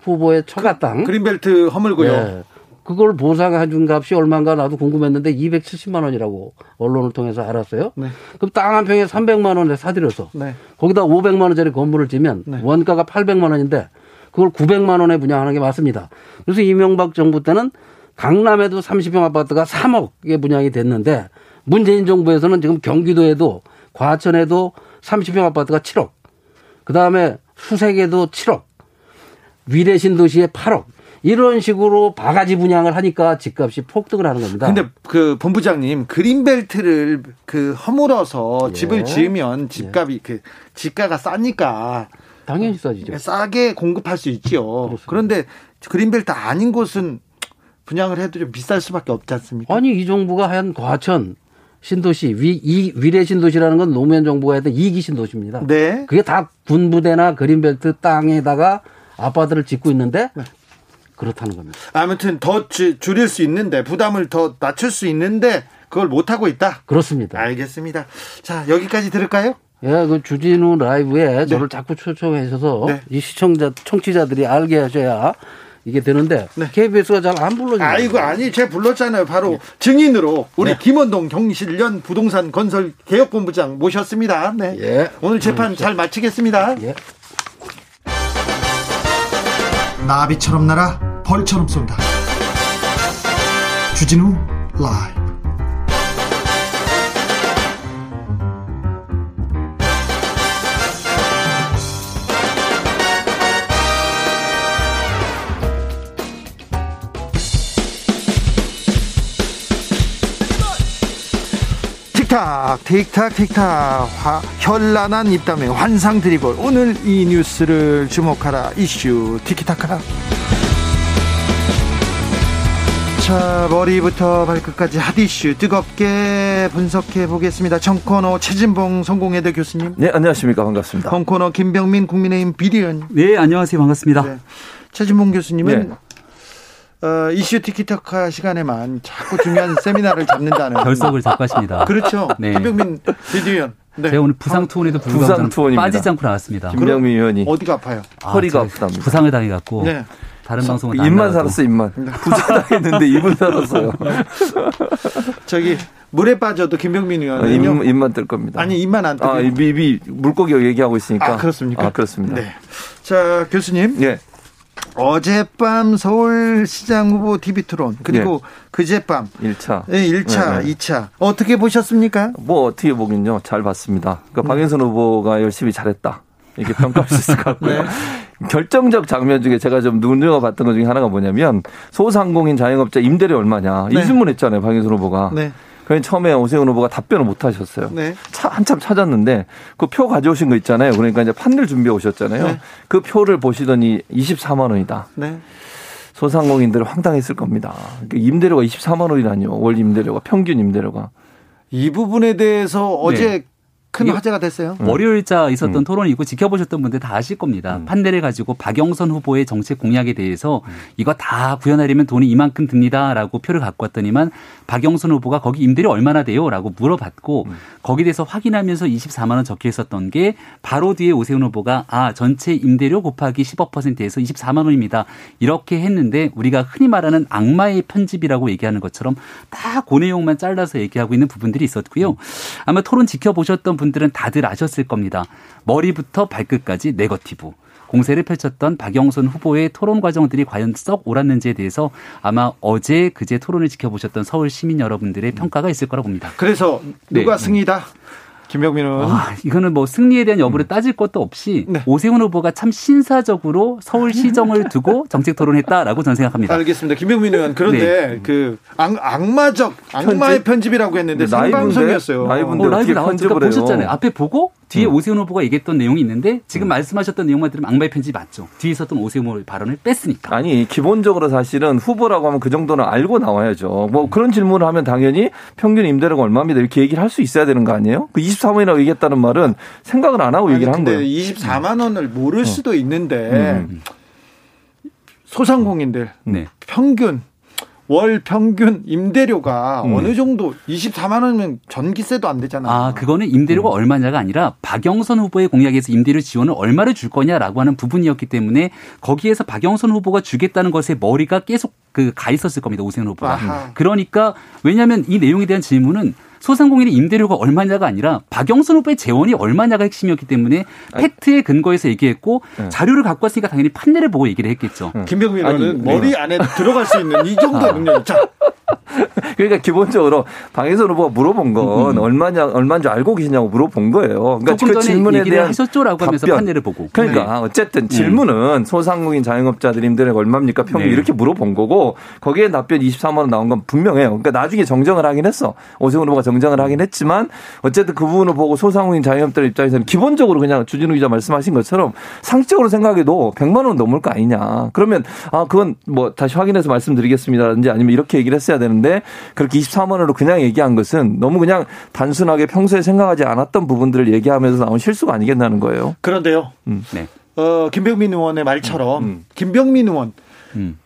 S4: 후보의 처가 땅
S1: 그린벨트 허물고요.
S4: 예. 그걸 보상해 준 값이 얼마인가 나도 궁금했는데 270만 원이라고 언론을 통해서 알았어요.
S1: 네.
S4: 그럼 땅 한 평에 300만 원에 사들여서
S1: 네.
S4: 거기다 500만 원짜리 건물을 지면
S1: 네.
S4: 원가가 800만 원인데 그걸 900만 원에 분양하는 게 맞습니다. 그래서 이명박 정부 때는 강남에도 30평 아파트가 3억에 분양이 됐는데 문재인 정부에서는 지금 경기도에도 과천에도 30평 아파트가 7억. 그 다음에 수색에도 7억. 위례 신도시에 8억. 이런 식으로 바가지 분양을 하니까 집값이 폭등을 하는 겁니다.
S1: 근데 그 본부장님 그린벨트를 그 허물어서
S4: 예.
S1: 집을 지으면 집값이 그 집가가 싸니까
S4: 당연히 싸지죠.
S1: 싸게 공급할 수 있지요. 그런데 그린벨트 아닌 곳은 분양을 해도 좀 비쌀 수밖에 없지 않습니까?
S4: 아니 이 정부가 한 과천 신도시 위, 이, 위례 신도시라는 건 노무현 정부가 했던 이기 신도시입니다.
S1: 네.
S4: 그게 다 군부대나 그린벨트 땅에다가 아파트를 짓고 있는데 그렇다는 겁니다.
S1: 아무튼 더 주- 줄일 수 있는데 부담을 더 낮출 수 있는데 그걸 못 하고 있다.
S4: 그렇습니다.
S1: 알겠습니다. 자 여기까지 들을까요?
S4: 예, 그 주진우 라이브에 저를 자꾸 초청하셔서
S1: 네.
S4: 이 시청자, 청취자들이 알게 하셔야 이게 되는데
S1: 네.
S4: KBS가 잘 안 불러줘요.
S1: 아이고 아니 제가 불렀잖아요. 바로 증인으로 우리
S4: 네.
S1: 김원동 경실련 부동산 건설 개혁본부장 모셨습니다. 네.
S4: 예.
S1: 오늘 재판 잘 마치겠습니다.
S4: 예.
S1: 나비처럼 날아 벌처럼 쏜다. 주진우 라이브. 틱탁 틱탁 틱탁 화, 현란한 입담에 환상 드리블 오늘 이 뉴스를 주목하라 이슈 티키타카라 자 머리부터 발끝까지 핫이슈 뜨겁게 분석해 보겠습니다 청코너 최진봉 성공회대 교수님
S5: 네 안녕하십니까 반갑습니다
S1: 홍코너 김병민 국민의힘 비리원
S6: 네 안녕하세요 반갑습니다
S1: 네. 최진봉 교수님은 네. 어, 이슈 티키타카 시간에만 자꾸 중요한 세미나를 잡는다는
S6: 결석을 자꾸 하십니다.
S1: 그렇죠. 네. 김병민 비디위원.
S6: 네. 제가 오늘 부상 투혼에도 불구하고 부상 투혼입니다. 빠지지 않고 나왔습니다.
S5: 김병민 의원이
S1: 어디가 아파요?
S5: 아, 허리가 아프답니다.
S6: 부상을 당해갖고 네. 다른 방송은
S5: 입만 살았어 입만 네. 부상당했는데 입은 살았어요.
S1: 저기 물에 빠져도 김병민 의원은
S5: 어, 입, 입만 뜰 겁니다.
S1: 아니 입만 안 뜨고
S5: 아, 입이 물고기 얘기하고 있으니까.
S1: 아, 그렇습니까?
S5: 아, 그렇습니다.
S1: 네. 자 교수님.
S5: 네.
S1: 어젯밤 서울시장 후보 TV 토론 그리고 네. 그젯밤
S5: 1차,
S1: 네, 1차, 네, 네. 2차 어떻게 보셨습니까?
S5: 뭐 어떻게 보긴요 잘 봤습니다. 그러니까 음. 박영선 후보가 열심히 잘했다 이렇게 평가할 수 있을 것 같고요. 네. 결정적 장면 중에 제가 좀 눈여겨봤던 것 중에 하나가 뭐냐면 소상공인 자영업자 임대료 얼마냐 이 네. 질문했잖아요 박영선 후보가. 네. 그래 처음에 오세훈 후보가 답변을 못 하셨어요. 네. 차, 한참 찾았는데 그 표 가져오신 거 있잖아요. 그러니까 이제 판넬 준비해 오셨잖아요. 네. 그 표를 보시더니 24만 원이다. 네. 소상공인들 황당했을 겁니다. 그 임대료가 24만 원이라니요. 월 임대료가 평균 임대료가.
S1: 이 부분에 대해서 어제 네. 큰 화제가 됐어요.
S6: 음. 월요일자 있었던 음. 토론이고 지켜보셨던 분들 다 아실 겁니다. 음. 판넬을 가지고 박영선 후보의 정책 공약에 대해서 음. 이거 다 구현하려면 돈이 이만큼 듭니다라고 표를 갖고 왔더니만 박영선 후보가 거기 임대료 얼마나 돼요라고 물어봤고 음. 거기에 대해서 확인하면서 24만 원 적혀 있었던 게 바로 뒤에 오세훈 후보가 아 전체 임대료 곱하기 15%에서 24만 원입니다. 이렇게 했는데 우리가 흔히 말하는 악마의 편집이라고 얘기하는 것처럼 다그 내용만 잘라서 얘기하고 있는 부분들이 있었고요. 음. 아마 토론 지켜보셨던 분 들은 다들 아셨을 겁니다. 머리부터 발끝까지 네거티브. 공세를 펼쳤던 박영선 후보의 토론 과정들이 과연 썩 옳았는지에 대해서 아마 어제 그제 토론을 지켜보셨던 서울 시민 여러분들의 평가가 있을 거라 봅니다.
S1: 그래서 누가 네. 승이다? 김병민은 아,
S6: 이거는 뭐 승리에 대한 여부를 음. 따질 것도 없이 네. 오세훈 후보가 참 신사적으로 서울 시정을 두고 정책 토론했다라고 저는 생각합니다.
S1: 알겠습니다. 김병민 의원 그런데 네. 그 악, 악마적 악마의 편집? 이라고 했는데 생방송이었어요.
S6: 라이브인데 어, 라이브 나왔죠. 그러니까 보셨잖아요. 앞에 보고 뒤에 음. 오세훈 후보가 얘기했던 내용이 있는데 지금 음. 말씀하셨던 내용만 들으면 악마의 편집 맞죠. 뒤에 있었던 오세훈 후보의 발언을 뺐으니까.
S5: 아니 기본적으로 사실은 후보라고 하면 그 정도는 알고 나와야죠. 뭐 음. 그런 질문을 하면 당연히 평균 임대료가 얼마입니다 이렇게 얘기를 할 수 있어야 되는 거 아니에요? 그 24 만이라고 얘기했다는 말은 생각을 안 하고 아니, 얘기를 한 거예요.
S1: 24만 원을 모를 어. 수도 있는데 음. 소상공인들 네. 평균 월 평균 임대료가 음. 어느 정도 24만 원이면 전기세도 안 되잖아요.
S6: 아, 그거는 임대료가 음. 얼마냐가 아니라 박영선 후보의 공약에서 임대료 지원을 얼마를 줄 거냐라고 하는 부분이었기 때문에 거기에서 박영선 후보가 주겠다는 것에 머리가 계속 그 가 있었을 겁니다. 오세훈 후보가. 아하. 그러니까 왜냐하면 이 내용에 대한 질문은 소상공인의 임대료가 얼마냐가 아니라 박영선 후보의 재원이 얼마냐가 핵심이었기 때문에 팩트에 근거해서 얘기했고 네. 자료를 갖고 왔으니까 당연히 판례를 보고 얘기를 했겠죠.
S1: 네. 김병민 의원은 머리 네. 안에 들어갈 수 있는 이 정도 아. 능력. 자,
S5: 그러니까 기본적으로 방해선 후보가 물어본 건 음. 얼마냐 얼마인 줄 알고 계시냐고 물어본 거예요.
S6: 그러니까 그 질문에 대한 하셨죠라고 하면서 판례를 보고.
S5: 그러니까 네. 어쨌든 질문은 소상공인 자영업자들 임대료가 얼마입니까 평균 네. 이렇게 물어본 거고 거기에 답변 24만 원 나온 건 분명해요. 그러니까 나중에 정정을 하긴 했어. 오세훈 후보가 정 정을 하긴 했지만 어쨌든 그 부분을 보고 소상공인 자영업자들 입장에서는 기본적으로 그냥 주진우 기자 말씀하신 것처럼 상식적으로 생각해도 100만 원 넘을 거 아니냐. 그러면 아 그건 뭐 다시 확인해서 말씀드리겠습니다라든지 아니면 이렇게 얘기를 했어야 되는데 그렇게 24만 원으로 그냥 얘기한 것은 너무 그냥 단순하게 평소에 생각하지 않았던 부분들을 얘기하면서 나온 실수가 아니겠다는 거예요.
S1: 그런데요. 음. 네. 어, 김병민 의원의 말처럼 음. 음. 김병민 의원 음.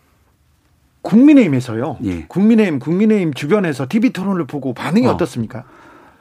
S1: 국민의힘에서요. 예. 국민의힘 국민의힘 주변에서 TV 토론을 보고 반응이 어. 떻습니까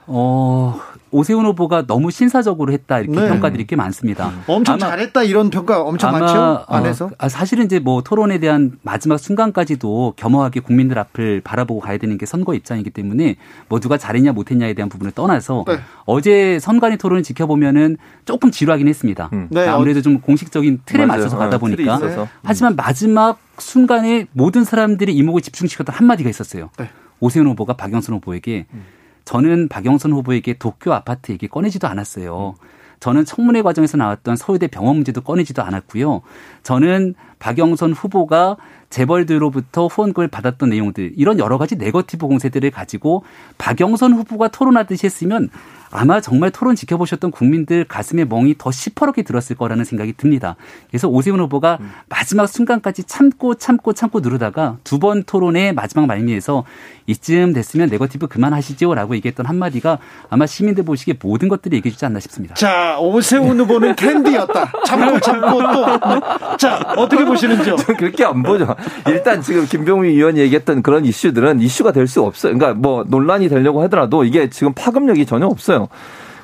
S6: 어, 오세훈 후보가 너무 신사적으로 했다 이렇게 네. 평가들이 꽤 많습니다.
S1: 엄청 잘했다 이런 평가 엄청 많죠 안에서.
S6: 어, 사실은 이제 뭐 토론에 대한 마지막 순간까지도 겸허하게 국민들 앞을 바라보고 가야 되는 게 선거 입장이기 때문에 뭐 누가 잘했냐 못했냐에 대한 부분을 떠나서 네. 어제 선관위 토론을 지켜보면은 조금 지루하긴 했습니다. 음. 네. 아무래도 좀 공식적인 틀에 맞아요. 맞춰서 가다 어, 보니까. 하지만 마지막 순간에 모든 사람들이 이목을 집중시켰던 한마디가 있었어요. 네. 오세훈 후보가 박영선 후보에게 음. 저는 박영선 후보에게 도쿄 아파트 얘기 꺼내지도 않았어요. 저는 청문회 과정에서 나왔던 서울대 병원 문제도 꺼내지도 않았고요. 저는 박영선 후보가 재벌들로부터 후원금을 받았던 내용들 이런 여러 가지 네거티브 공세들을 가지고 박영선 후보가 토론하듯이 했으면 아마 정말 토론 지켜보셨던 국민들 가슴에 멍이 더 시퍼렇게 들었을 거라는 생각이 듭니다. 그래서 오세훈 후보가 음. 마지막 순간까지 참고 참고 참고 누르다가 두 번 토론의 마지막 말미에서 이쯤 됐으면 네거티브 그만하시죠라고 얘기했던 한마디가 아마 시민들 보시기에 모든 것들이 얘기해 주지 않나 싶습니다.
S1: 자, 오세훈 후보는 캔디였다. 참고 참고 또. 자, 어떻게 보시는지요?
S5: 그렇게 안 보죠. 일단 지금 김병민 의원이 얘기했던 그런 이슈들은 이슈가 될 수 없어요. 그러니까 뭐 논란이 되려고 하더라도 이게 지금 파급력이 전혀 없어요.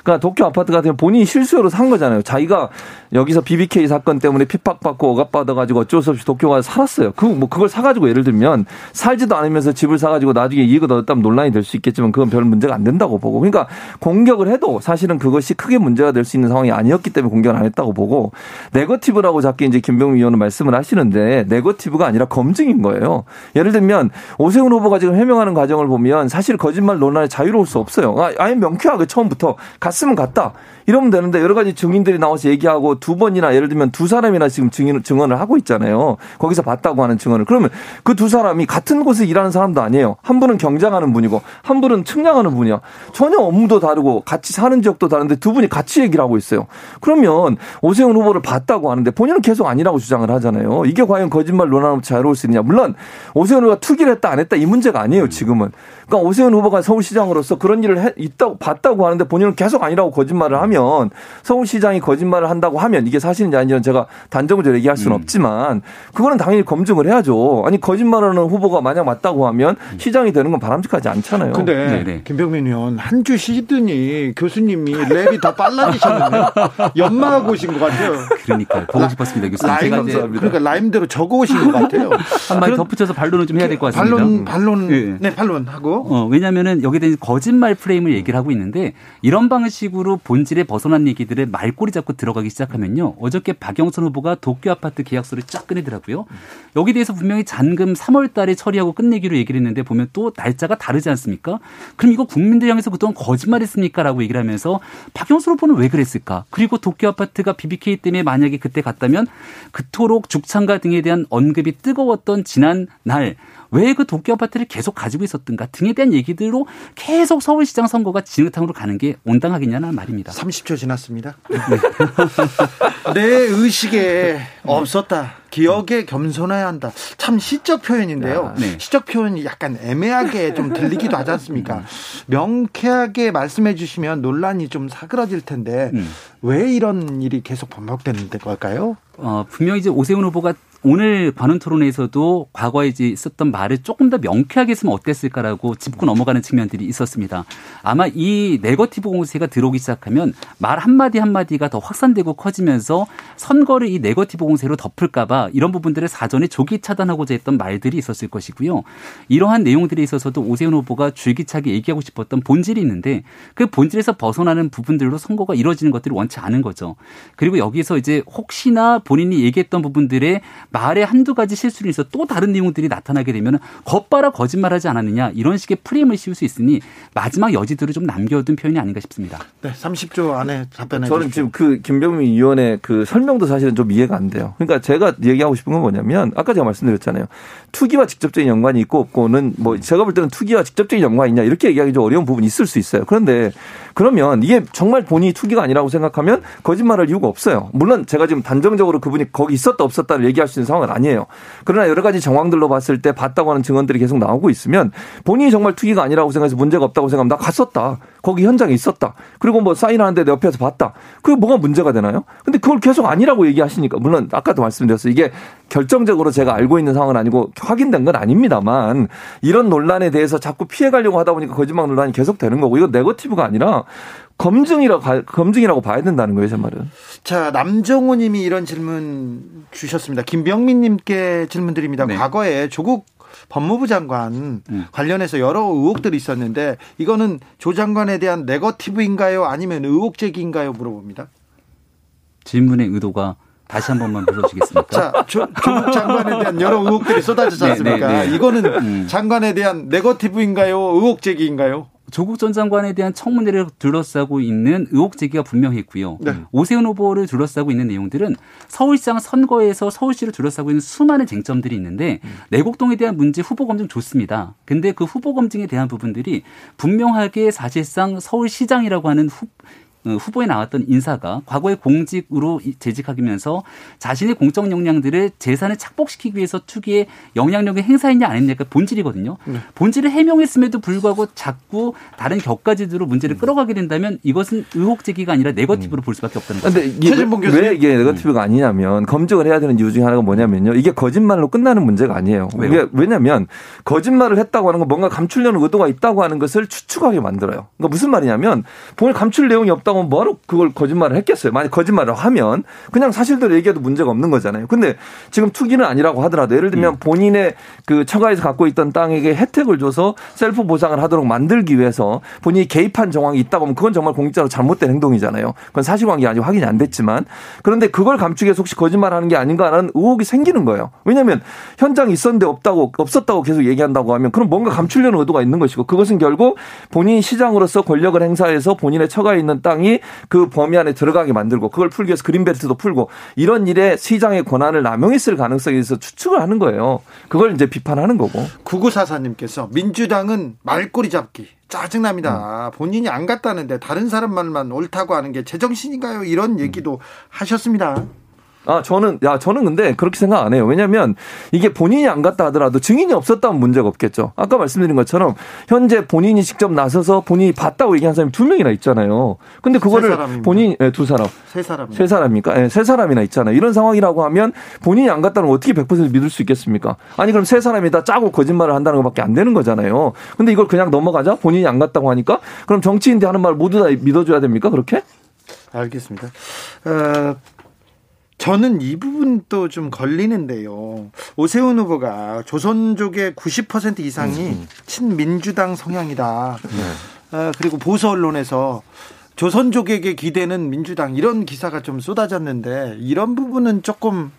S5: 그러니까 도쿄 아파트 같은 경우 본인이 실수로 산 거잖아요. 자기가 여기서 BBK 사건 때문에 핍박받고 억압받아가지고 어쩔 수 없이 도쿄 가서 살았어요. 그, 뭐, 그걸 사가지고 예를 들면 살지도 않으면서 집을 사가지고 나중에 이익을 얻었다면 논란이 될 수 있겠지만 그건 별 문제가 안 된다고 보고. 그러니까 공격을 해도 사실은 그것이 크게 문제가 될 수 있는 상황이 아니었기 때문에 공격을 안 했다고 보고 네거티브라고 자꾸 이제 김병민 의원은 말씀을 하시는데 네거티브가 아니라 검증인 거예요. 예를 들면 오세훈 후보가 지금 해명하는 과정을 보면 사실 거짓말 논란에 자유로울 수 없어요. 아, 아예 명쾌하게 처음부터 갔으면 갔다. 이러면 되는데 여러 가지 증인들이 나와서 얘기하고 두 번이나 예를 들면 두 사람이나 지금 증인, 증언을 하고 있잖아요. 거기서 봤다고 하는 증언을. 그러면 그 두 사람이 같은 곳에 일하는 사람도 아니에요. 한 분은 경장하는 분이고 한 분은 측량하는 분이야. 전혀 업무도 다르고 같이 사는 지역도 다른데 두 분이 같이 얘기를 하고 있어요. 그러면 오세훈 후보를 봤다고 하는데 본인은 계속 아니라고 주장을 하잖아요. 이게 과연 거짓말 논란으로 자유로울 수 있느냐. 물론 오세훈 후보가 투기를 했다 안 했다 이 문제가 아니에요. 지금은. 그러니까 오세훈 후보가 서울시장으로서 그런 일을 해, 있다고 봤다고 하는데 본인은 계속 아니라고 거짓말을 하면 서울시장이 거짓말을 한다고 하면 이게 사실인지 아닌지는 제가 단정적으로 얘기할 수는 음. 없지만 그거는 당연히 검증을 해야죠. 아니 거짓말하는 후보가 만약 맞다고 하면 시장이 되는 건 바람직하지 않잖아요.
S1: 근데 네네. 김병민 의원 한 주 쉬더니 교수님이 랩이 더 빨라지셨는데 연마하고 오신 것 같아요.
S6: 그러니까 보고 싶었습니다 교수님. 라임, 제가
S1: 이제 그러니까 라임대로 적어 오신 것 같아요.
S6: 한 마디 덧붙여서 반론을 좀 해야 될 것 같습니다.
S1: 반론 반론 네, 네 반론하고
S6: 어, 왜냐하면은 여기에 대한 거짓말 프레임을 얘기를 하고 있는데 이런 방식으로 본질에 벗어난 얘기들을 말꼬리 잡고 들어가기 시작하면요. 어저께 박영선 후보가 도쿄 아파트 계약서를 쫙 꺼내더라고요. 여기에 대해서 분명히 잔금 3월 달에 처리하고 끝내기로 얘기를 했는데 보면 또 날짜가 다르지 않습니까? 그럼 이거 국민들 향해서 그동안 거짓말했습니까? 라고 얘기를 하면서 박영선 후보는 왜 그랬을까? 그리고 도쿄 아파트가 BBK 때문에 만약에 그때 갔다면 그토록 죽창가 등에 대한 언급이 뜨거웠던 지난 날 왜 그 도쿄 아파트를 계속 가지고 있었던가 등에 대한 얘기들로 계속 서울시장 선거가 진흙탕으로 가는 게 온당하겠냐는 말입니다.
S1: 30초 지났습니다. 내 의식에 없었다. 기억에 겸손해야 한다. 참 시적 표현인데요. 아, 네. 시적 표현이 약간 애매하게 좀 들리기도 하지 않습니까? 명쾌하게 말씀해 주시면 논란이 좀 사그러질 텐데 음. 왜 이런 일이 계속 반복되는 걸까요?
S6: 어, 분명히 이제 오세훈 후보가 오늘 관훈 토론에서도 과거에 이제 있었던 말을 조금 더 명쾌하게 했으면 어땠을까라고 짚고 넘어가는 측면들이 있었습니다. 아마 이 네거티브 공세가 들어오기 시작하면 말 한마디 한마디가 더 확산되고 커지면서 선거를 이 네거티브 공세로 덮을까봐 이런 부분들을 사전에 조기 차단하고자 했던 말들이 있었을 것이고요. 이러한 내용들에 있어서도 오세훈 후보가 줄기차게 얘기하고 싶었던 본질이 있는데 그 본질에서 벗어나는 부분들로 선거가 이루어지는 것들을 원치 않은 거죠. 그리고 여기서 이제 혹시나 본인이 얘기했던 부분들에 말에 한두 가지 실수를 해서 또 다른 내용들이 나타나게 되면 겉바라 거짓말하지 않았느냐 이런 식의 프레임을 씌울 수 있으니 마지막 여지들을 좀 남겨둔 표현이 아닌가 싶습니다.
S1: 네, 30초 안에 답변해
S5: 저는 지금 그 김병민 의원의 그 설명도 사실은 좀 이해가 안 돼요. 그러니까 제가 얘기하고 싶은 건 뭐냐면 아까 제가 말씀드렸잖아요. 투기와 직접적인 연관이 있고 없고는 뭐 제가 볼 때는 투기와 직접적인 연관이 있냐 이렇게 얘기하기 좀 어려운 부분이 있을 수 있어요. 그런데 그러면 이게 정말 본인이 투기가 아니라고 생각하면 거짓말할 이유가 없어요. 물론 제가 지금 단정적으로 그분이 거기 있었다 없었다를 얘기할 수 있는 상황은 아니에요. 그러나 여러 가지 정황들로 봤을 때 봤다고 하는 증언들이 계속 나오고 있으면 본인이 정말 투기가 아니라고 생각해서 문제가 없다고 생각하면 나 갔었다. 거기 현장에 있었다. 그리고 뭐 사인하는데 내 옆에서 봤다. 그게 뭐가 문제가 되나요? 근데 그걸 계속 아니라고 얘기하시니까 물론 아까도 말씀드렸어요. 이게 결정적으로 제가 알고 있는 상황은 아니고 확인된 건 아닙니다만 이런 논란에 대해서 자꾸 피해가려고 하다 보니까 거짓말 논란이 계속 되는 거고 이거 네거티브가 아니라 검증이라고 검증이라고 봐야 된다는 거예요, 제 말은.
S1: 자, 남정호 님이 이런 질문 주셨습니다. 김병민 님께 질문 드립니다. 네. 과거에 조국 법무부 장관 음. 관련해서 여러 의혹들이 있었는데 이거는 조 장관에 대한 네거티브인가요? 아니면 의혹 제기인가요? 물어봅니다.
S6: 질문의 의도가 다시 한 번만 불러주겠습니까?
S1: 자, 조, 조국 장관에 대한 여러 의혹들이 쏟아지지 네, 않습니까? 네, 네, 네. 이거는 음. 장관에 대한 네거티브인가요? 의혹 제기인가요?
S6: 조국 전 장관에 대한 청문회를 둘러싸고 있는 의혹 제기가 분명했고요. 네. 오세훈 후보를 둘러싸고 있는 내용들은 서울시장 선거에서 서울시를 둘러싸고 있는 수많은 쟁점들이 있는데 음. 내곡동에 대한 문제 후보 검증 좋습니다. 근데 그 후보 검증에 대한 부분들이 분명하게 사실상 서울시장이라고 하는 후, 어, 후보에 나왔던 인사가 과거에 공직으로 재직하면서 자신의 공적 역량들을 재산을 착복시키기 위해서 투기에 영향력을 행사했냐 안 했냐가 본질이거든요. 네. 본질을 해명했음에도 불구하고 자꾸 다른 격가지대로 문제를 끌어가게 된다면 이것은 의혹 제기가 아니라 네거티브로 볼 수밖에 없다는 거죠.
S5: 근데 이게 왜, 왜 이게 네거티브가 아니냐면 검증을 해야 되는 이유 중에 하나가 뭐냐면요. 이게 거짓말로 끝나는 문제가 아니에요. 왜요? 왜냐면 거짓말을 했다고 하는 건 뭔가 감추려는 의도가 있다고 하는 것을 추측하게 만들어요. 그러니까 무슨 말이냐면 본인 감출 내용이 없다고 하면 뭐하러 그걸 거짓말을 했겠어요. 만약 거짓말을 하면 그냥 사실대로 얘기해도 문제가 없는 거잖아요. 근데 지금 투기는 아니라고 하더라도 예를 들면 음. 본인의 그 처가에서 갖고 있던 땅에게 혜택을 줘서 셀프 보상을 하도록 만들기 위해서 본인이 개입한 정황이 있다고 하면 그건 정말 공직자로 잘못된 행동이잖아요. 그건 사실관계 아직 확인이 안 됐지만 그런데 그걸 감추기 위해서 혹시 거짓말하는 게 아닌가라는 의혹이 생기는 거예요. 왜냐하면 현장에 있었는데 없다고 없었다고 계속 얘기한다고 하면 그럼 뭔가 감추려는 의도가 있는 것이고 그것은 결국 본인 시장으로서 권력을 행사해서 본인의 처가에 있는 땅이 시장이 그 범위 안에 들어가게 만들고 그걸 풀기 위해서 그린벨트도 풀고 이런 일에 시장의 권한을 남용했을 가능성에 대해서 추측을 하는 거예요. 그걸 이제 비판하는 거고.
S1: 구구사사님께서 민주당은 말꼬리 잡기 짜증납니다. 음. 본인이 안 갔다는데 다른 사람 말만 옳다고 하는 게 제정신인가요? 이런 얘기도 음. 하셨습니다.
S5: 아, 저는, 야, 저는 근데 그렇게 생각 안 해요. 왜냐면 이게 본인이 안 갔다 하더라도 증인이 없었다면 문제가 없겠죠. 아까 말씀드린 것처럼 현재 본인이 직접 나서서 본인이 봤다고 얘기한 사람이 두 명이나 있잖아요. 근데 그거를 본인, 네, 두 사람.
S1: 세 사람.
S5: 세 사람입니까? 네, 세 사람이나 있잖아요. 이런 상황이라고 하면 본인이 안 갔다는 어떻게 100% 믿을 수 있겠습니까? 아니, 그럼 세 사람이 다 짜고 거짓말을 한다는 것밖에 안 되는 거잖아요. 근데 이걸 그냥 넘어가자? 본인이 안 갔다고 하니까? 그럼 정치인들 하는 말 모두 다 믿어줘야 됩니까? 그렇게?
S1: 알겠습니다. 어, 저는 이 부분도 좀 걸리는데요. 오세훈 후보가 조선족의 90% 이상이 음. 친민주당 성향이다. 네. 어, 그리고 보수 언론에서 조선족에게 기대는 민주당 이런 기사가 좀 쏟아졌는데 이런 부분은 조금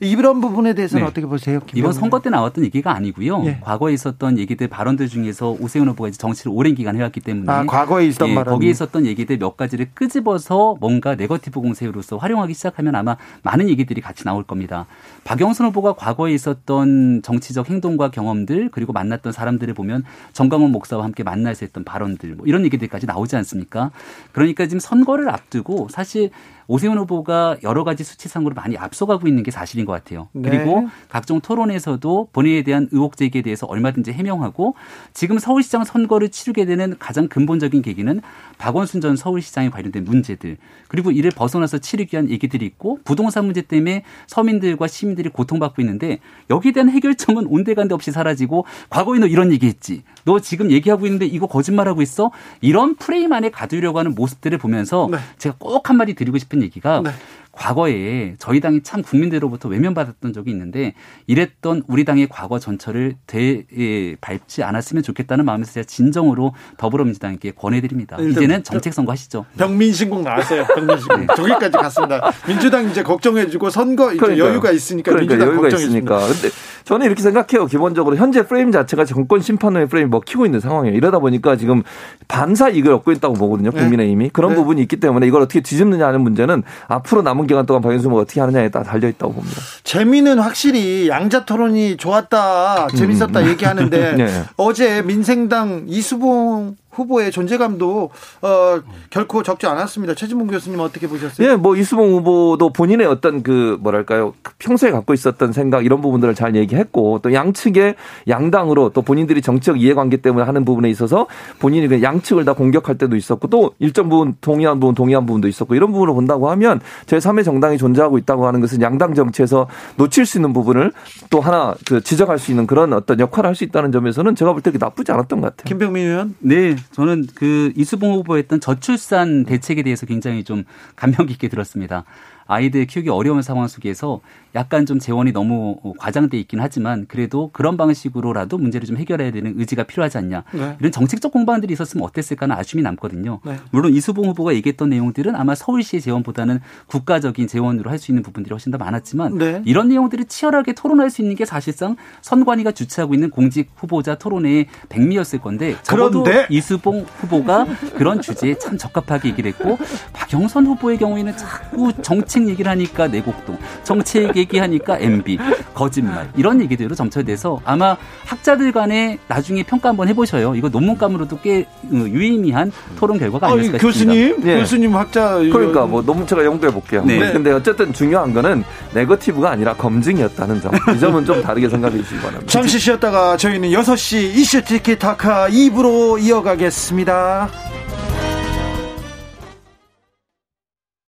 S1: 이런 부분에 대해서는 네. 어떻게 보세요?
S6: 이번 선거 때 나왔던 얘기가 아니고요. 예. 과거에 있었던 얘기들 발언들 중에서 오세훈 후보가 이제 정치를 오랜 기간 해왔기 때문에
S1: 아, 과거에 있었던 예, 발언
S6: 거기에 있었던 얘기들 몇 가지를 끄집어서 뭔가 네거티브 공세로서 활용하기 시작하면 아마 많은 얘기들이 같이 나올 겁니다. 박영선 후보가 과거에 있었던 정치적 행동과 경험들 그리고 만났던 사람들을 보면 정강원 목사와 함께 만나서 했던 발언들 뭐 이런 얘기들까지 나오지 않습니까? 그러니까 지금 선거를 앞두고 사실 오세훈 후보가 여러 가지 수치상으로 많이 앞서가고 있는 게 사실인 것 같아요. 네. 그리고 각종 토론에서도 본인에 대한 의혹 제기에 대해서 얼마든지 해명하고 지금 서울시장 선거를 치르게 되는 가장 근본적인 계기는 박원순 전 서울시장에 관련된 문제들 그리고 이를 벗어나서 치르기 위한 얘기들이 있고 부동산 문제 때문에 서민들과 시민들이 고통받고 있는데 여기에 대한 해결점은 온데간데 없이 사라지고 과거에 너 이런 얘기했지 너 지금 얘기하고 있는데 이거 거짓말하고 있어 이런 프레임 안에 가두려고 하는 모습들을 보면서 네. 제가 꼭 한마디 드리고 싶은 얘기가 네. 과거에 저희 당이 참 국민들로부터 외면받았던 적이 있는데 이랬던 우리 당의 과거 전철을 되, 예, 밟지 않았으면 좋겠다는 마음에서 제가 진정으로 더불어민주당에게 권해드립니다. 이제는 정책 선거 하시죠.
S1: 병민신공 나왔어요. 병민신공. 네. 저기까지 갔습니다. 민주당 이제 걱정해주고 선거 이제 그러니까요. 여유가 있으니까 그러니까 민주당 여유가 있으니까.
S5: 근데 저는 이렇게 생각해요. 기본적으로 현재 프레임 자체가 정권 심판의 프레임이 먹히고 있는 상황이에요. 이러다 보니까 지금 반사 이익을 얻고 있다고 보거든요. 네. 국민의힘이 그런 네. 부분이 있기 때문에 이걸 어떻게 뒤집느냐 하는 문제는 앞으로 남은 기간 동안 박영수 후보가 어떻게 하느냐에 따라 달려 있다고 봅니다.
S1: 재미는 확실히 양자 토론이 좋았다, 재밌었다 음. 얘기하는데 네. 어제 민생당 이수봉 후보의 존재감도 어, 결코 적지 않았습니다. 최진봉 교수님 어떻게 보셨어요?
S5: 예, 뭐 이수봉 후보도 본인의 어떤 그 뭐랄까요 평소에 갖고 있었던 생각 이런 부분들을 잘 얘기했고 또 양측의 양당으로 또 본인들이 정치적 이해관계 때문에 하는 부분에 있어서 본인이 그 양측을 다 공격할 때도 있었고 또 일정 부분 동의한 부분 동의한 부분도 있었고 이런 부분을 본다고 하면 제3의 정당이 존재하고 있다고 하는 것은 양당 정치에서 놓칠 수 있는 부분을 또 하나 그 지적할 수 있는 그런 어떤 역할을 할 수 있다는 점에서는 제가 볼 때 나쁘지 않았던 것 같아요.
S1: 김병민 의원,
S6: 네, 저는 그 이수봉 후보의 했던 저출산 대책에 대해서 굉장히 좀 감명 깊게 들었습니다. 아이들 키우기 어려운 상황 속에서 약간 좀 재원이 너무 과장돼 있긴 하지만 그래도 그런 방식으로라도 문제를 좀 해결해야 되는 의지가 필요하지 않냐. 네. 이런 정책적 공방들이 있었으면 어땠을까는 아쉬움이 남거든요. 네. 물론 이수봉 후보가 얘기했던 내용들은 아마 서울시의 재원보다는 국가적인 재원으로 할 수 있는 부분들이 훨씬 더 많았지만 네. 이런 내용들을 치열하게 토론할 수 있는 게 사실상 선관위가 주최하고 있는 공직 후보자 토론회의 백미였을 건데 적어도 그런데 이수봉 후보가 그런 주제에 참 적합하게 얘기를 했고 박영선 후보의 경우에는 자꾸 정책 얘기를 하니까 내곡동 정책 얘기하니까 MB 거짓말 이런 얘기들로 점철돼서 아마 학자들 간에 나중에 평가 한번 해보셔요. 이거 논문감으로도 꽤 어, 유의미한 토론 결과가 아니었을까
S1: 싶습니다. 교수님, 네. 교수님 학자
S5: 그러니까 뭐 논문체가 연구해 볼게요. 네. 근데 어쨌든 중요한 거는 네거티브가 아니라 검증이었다는 점. 이 점은 좀 다르게 생각해 주시기 바랍니다.
S1: 잠시 쉬었다가 저희는 6시 이슈 티키타카 2부로 이어가겠습니다.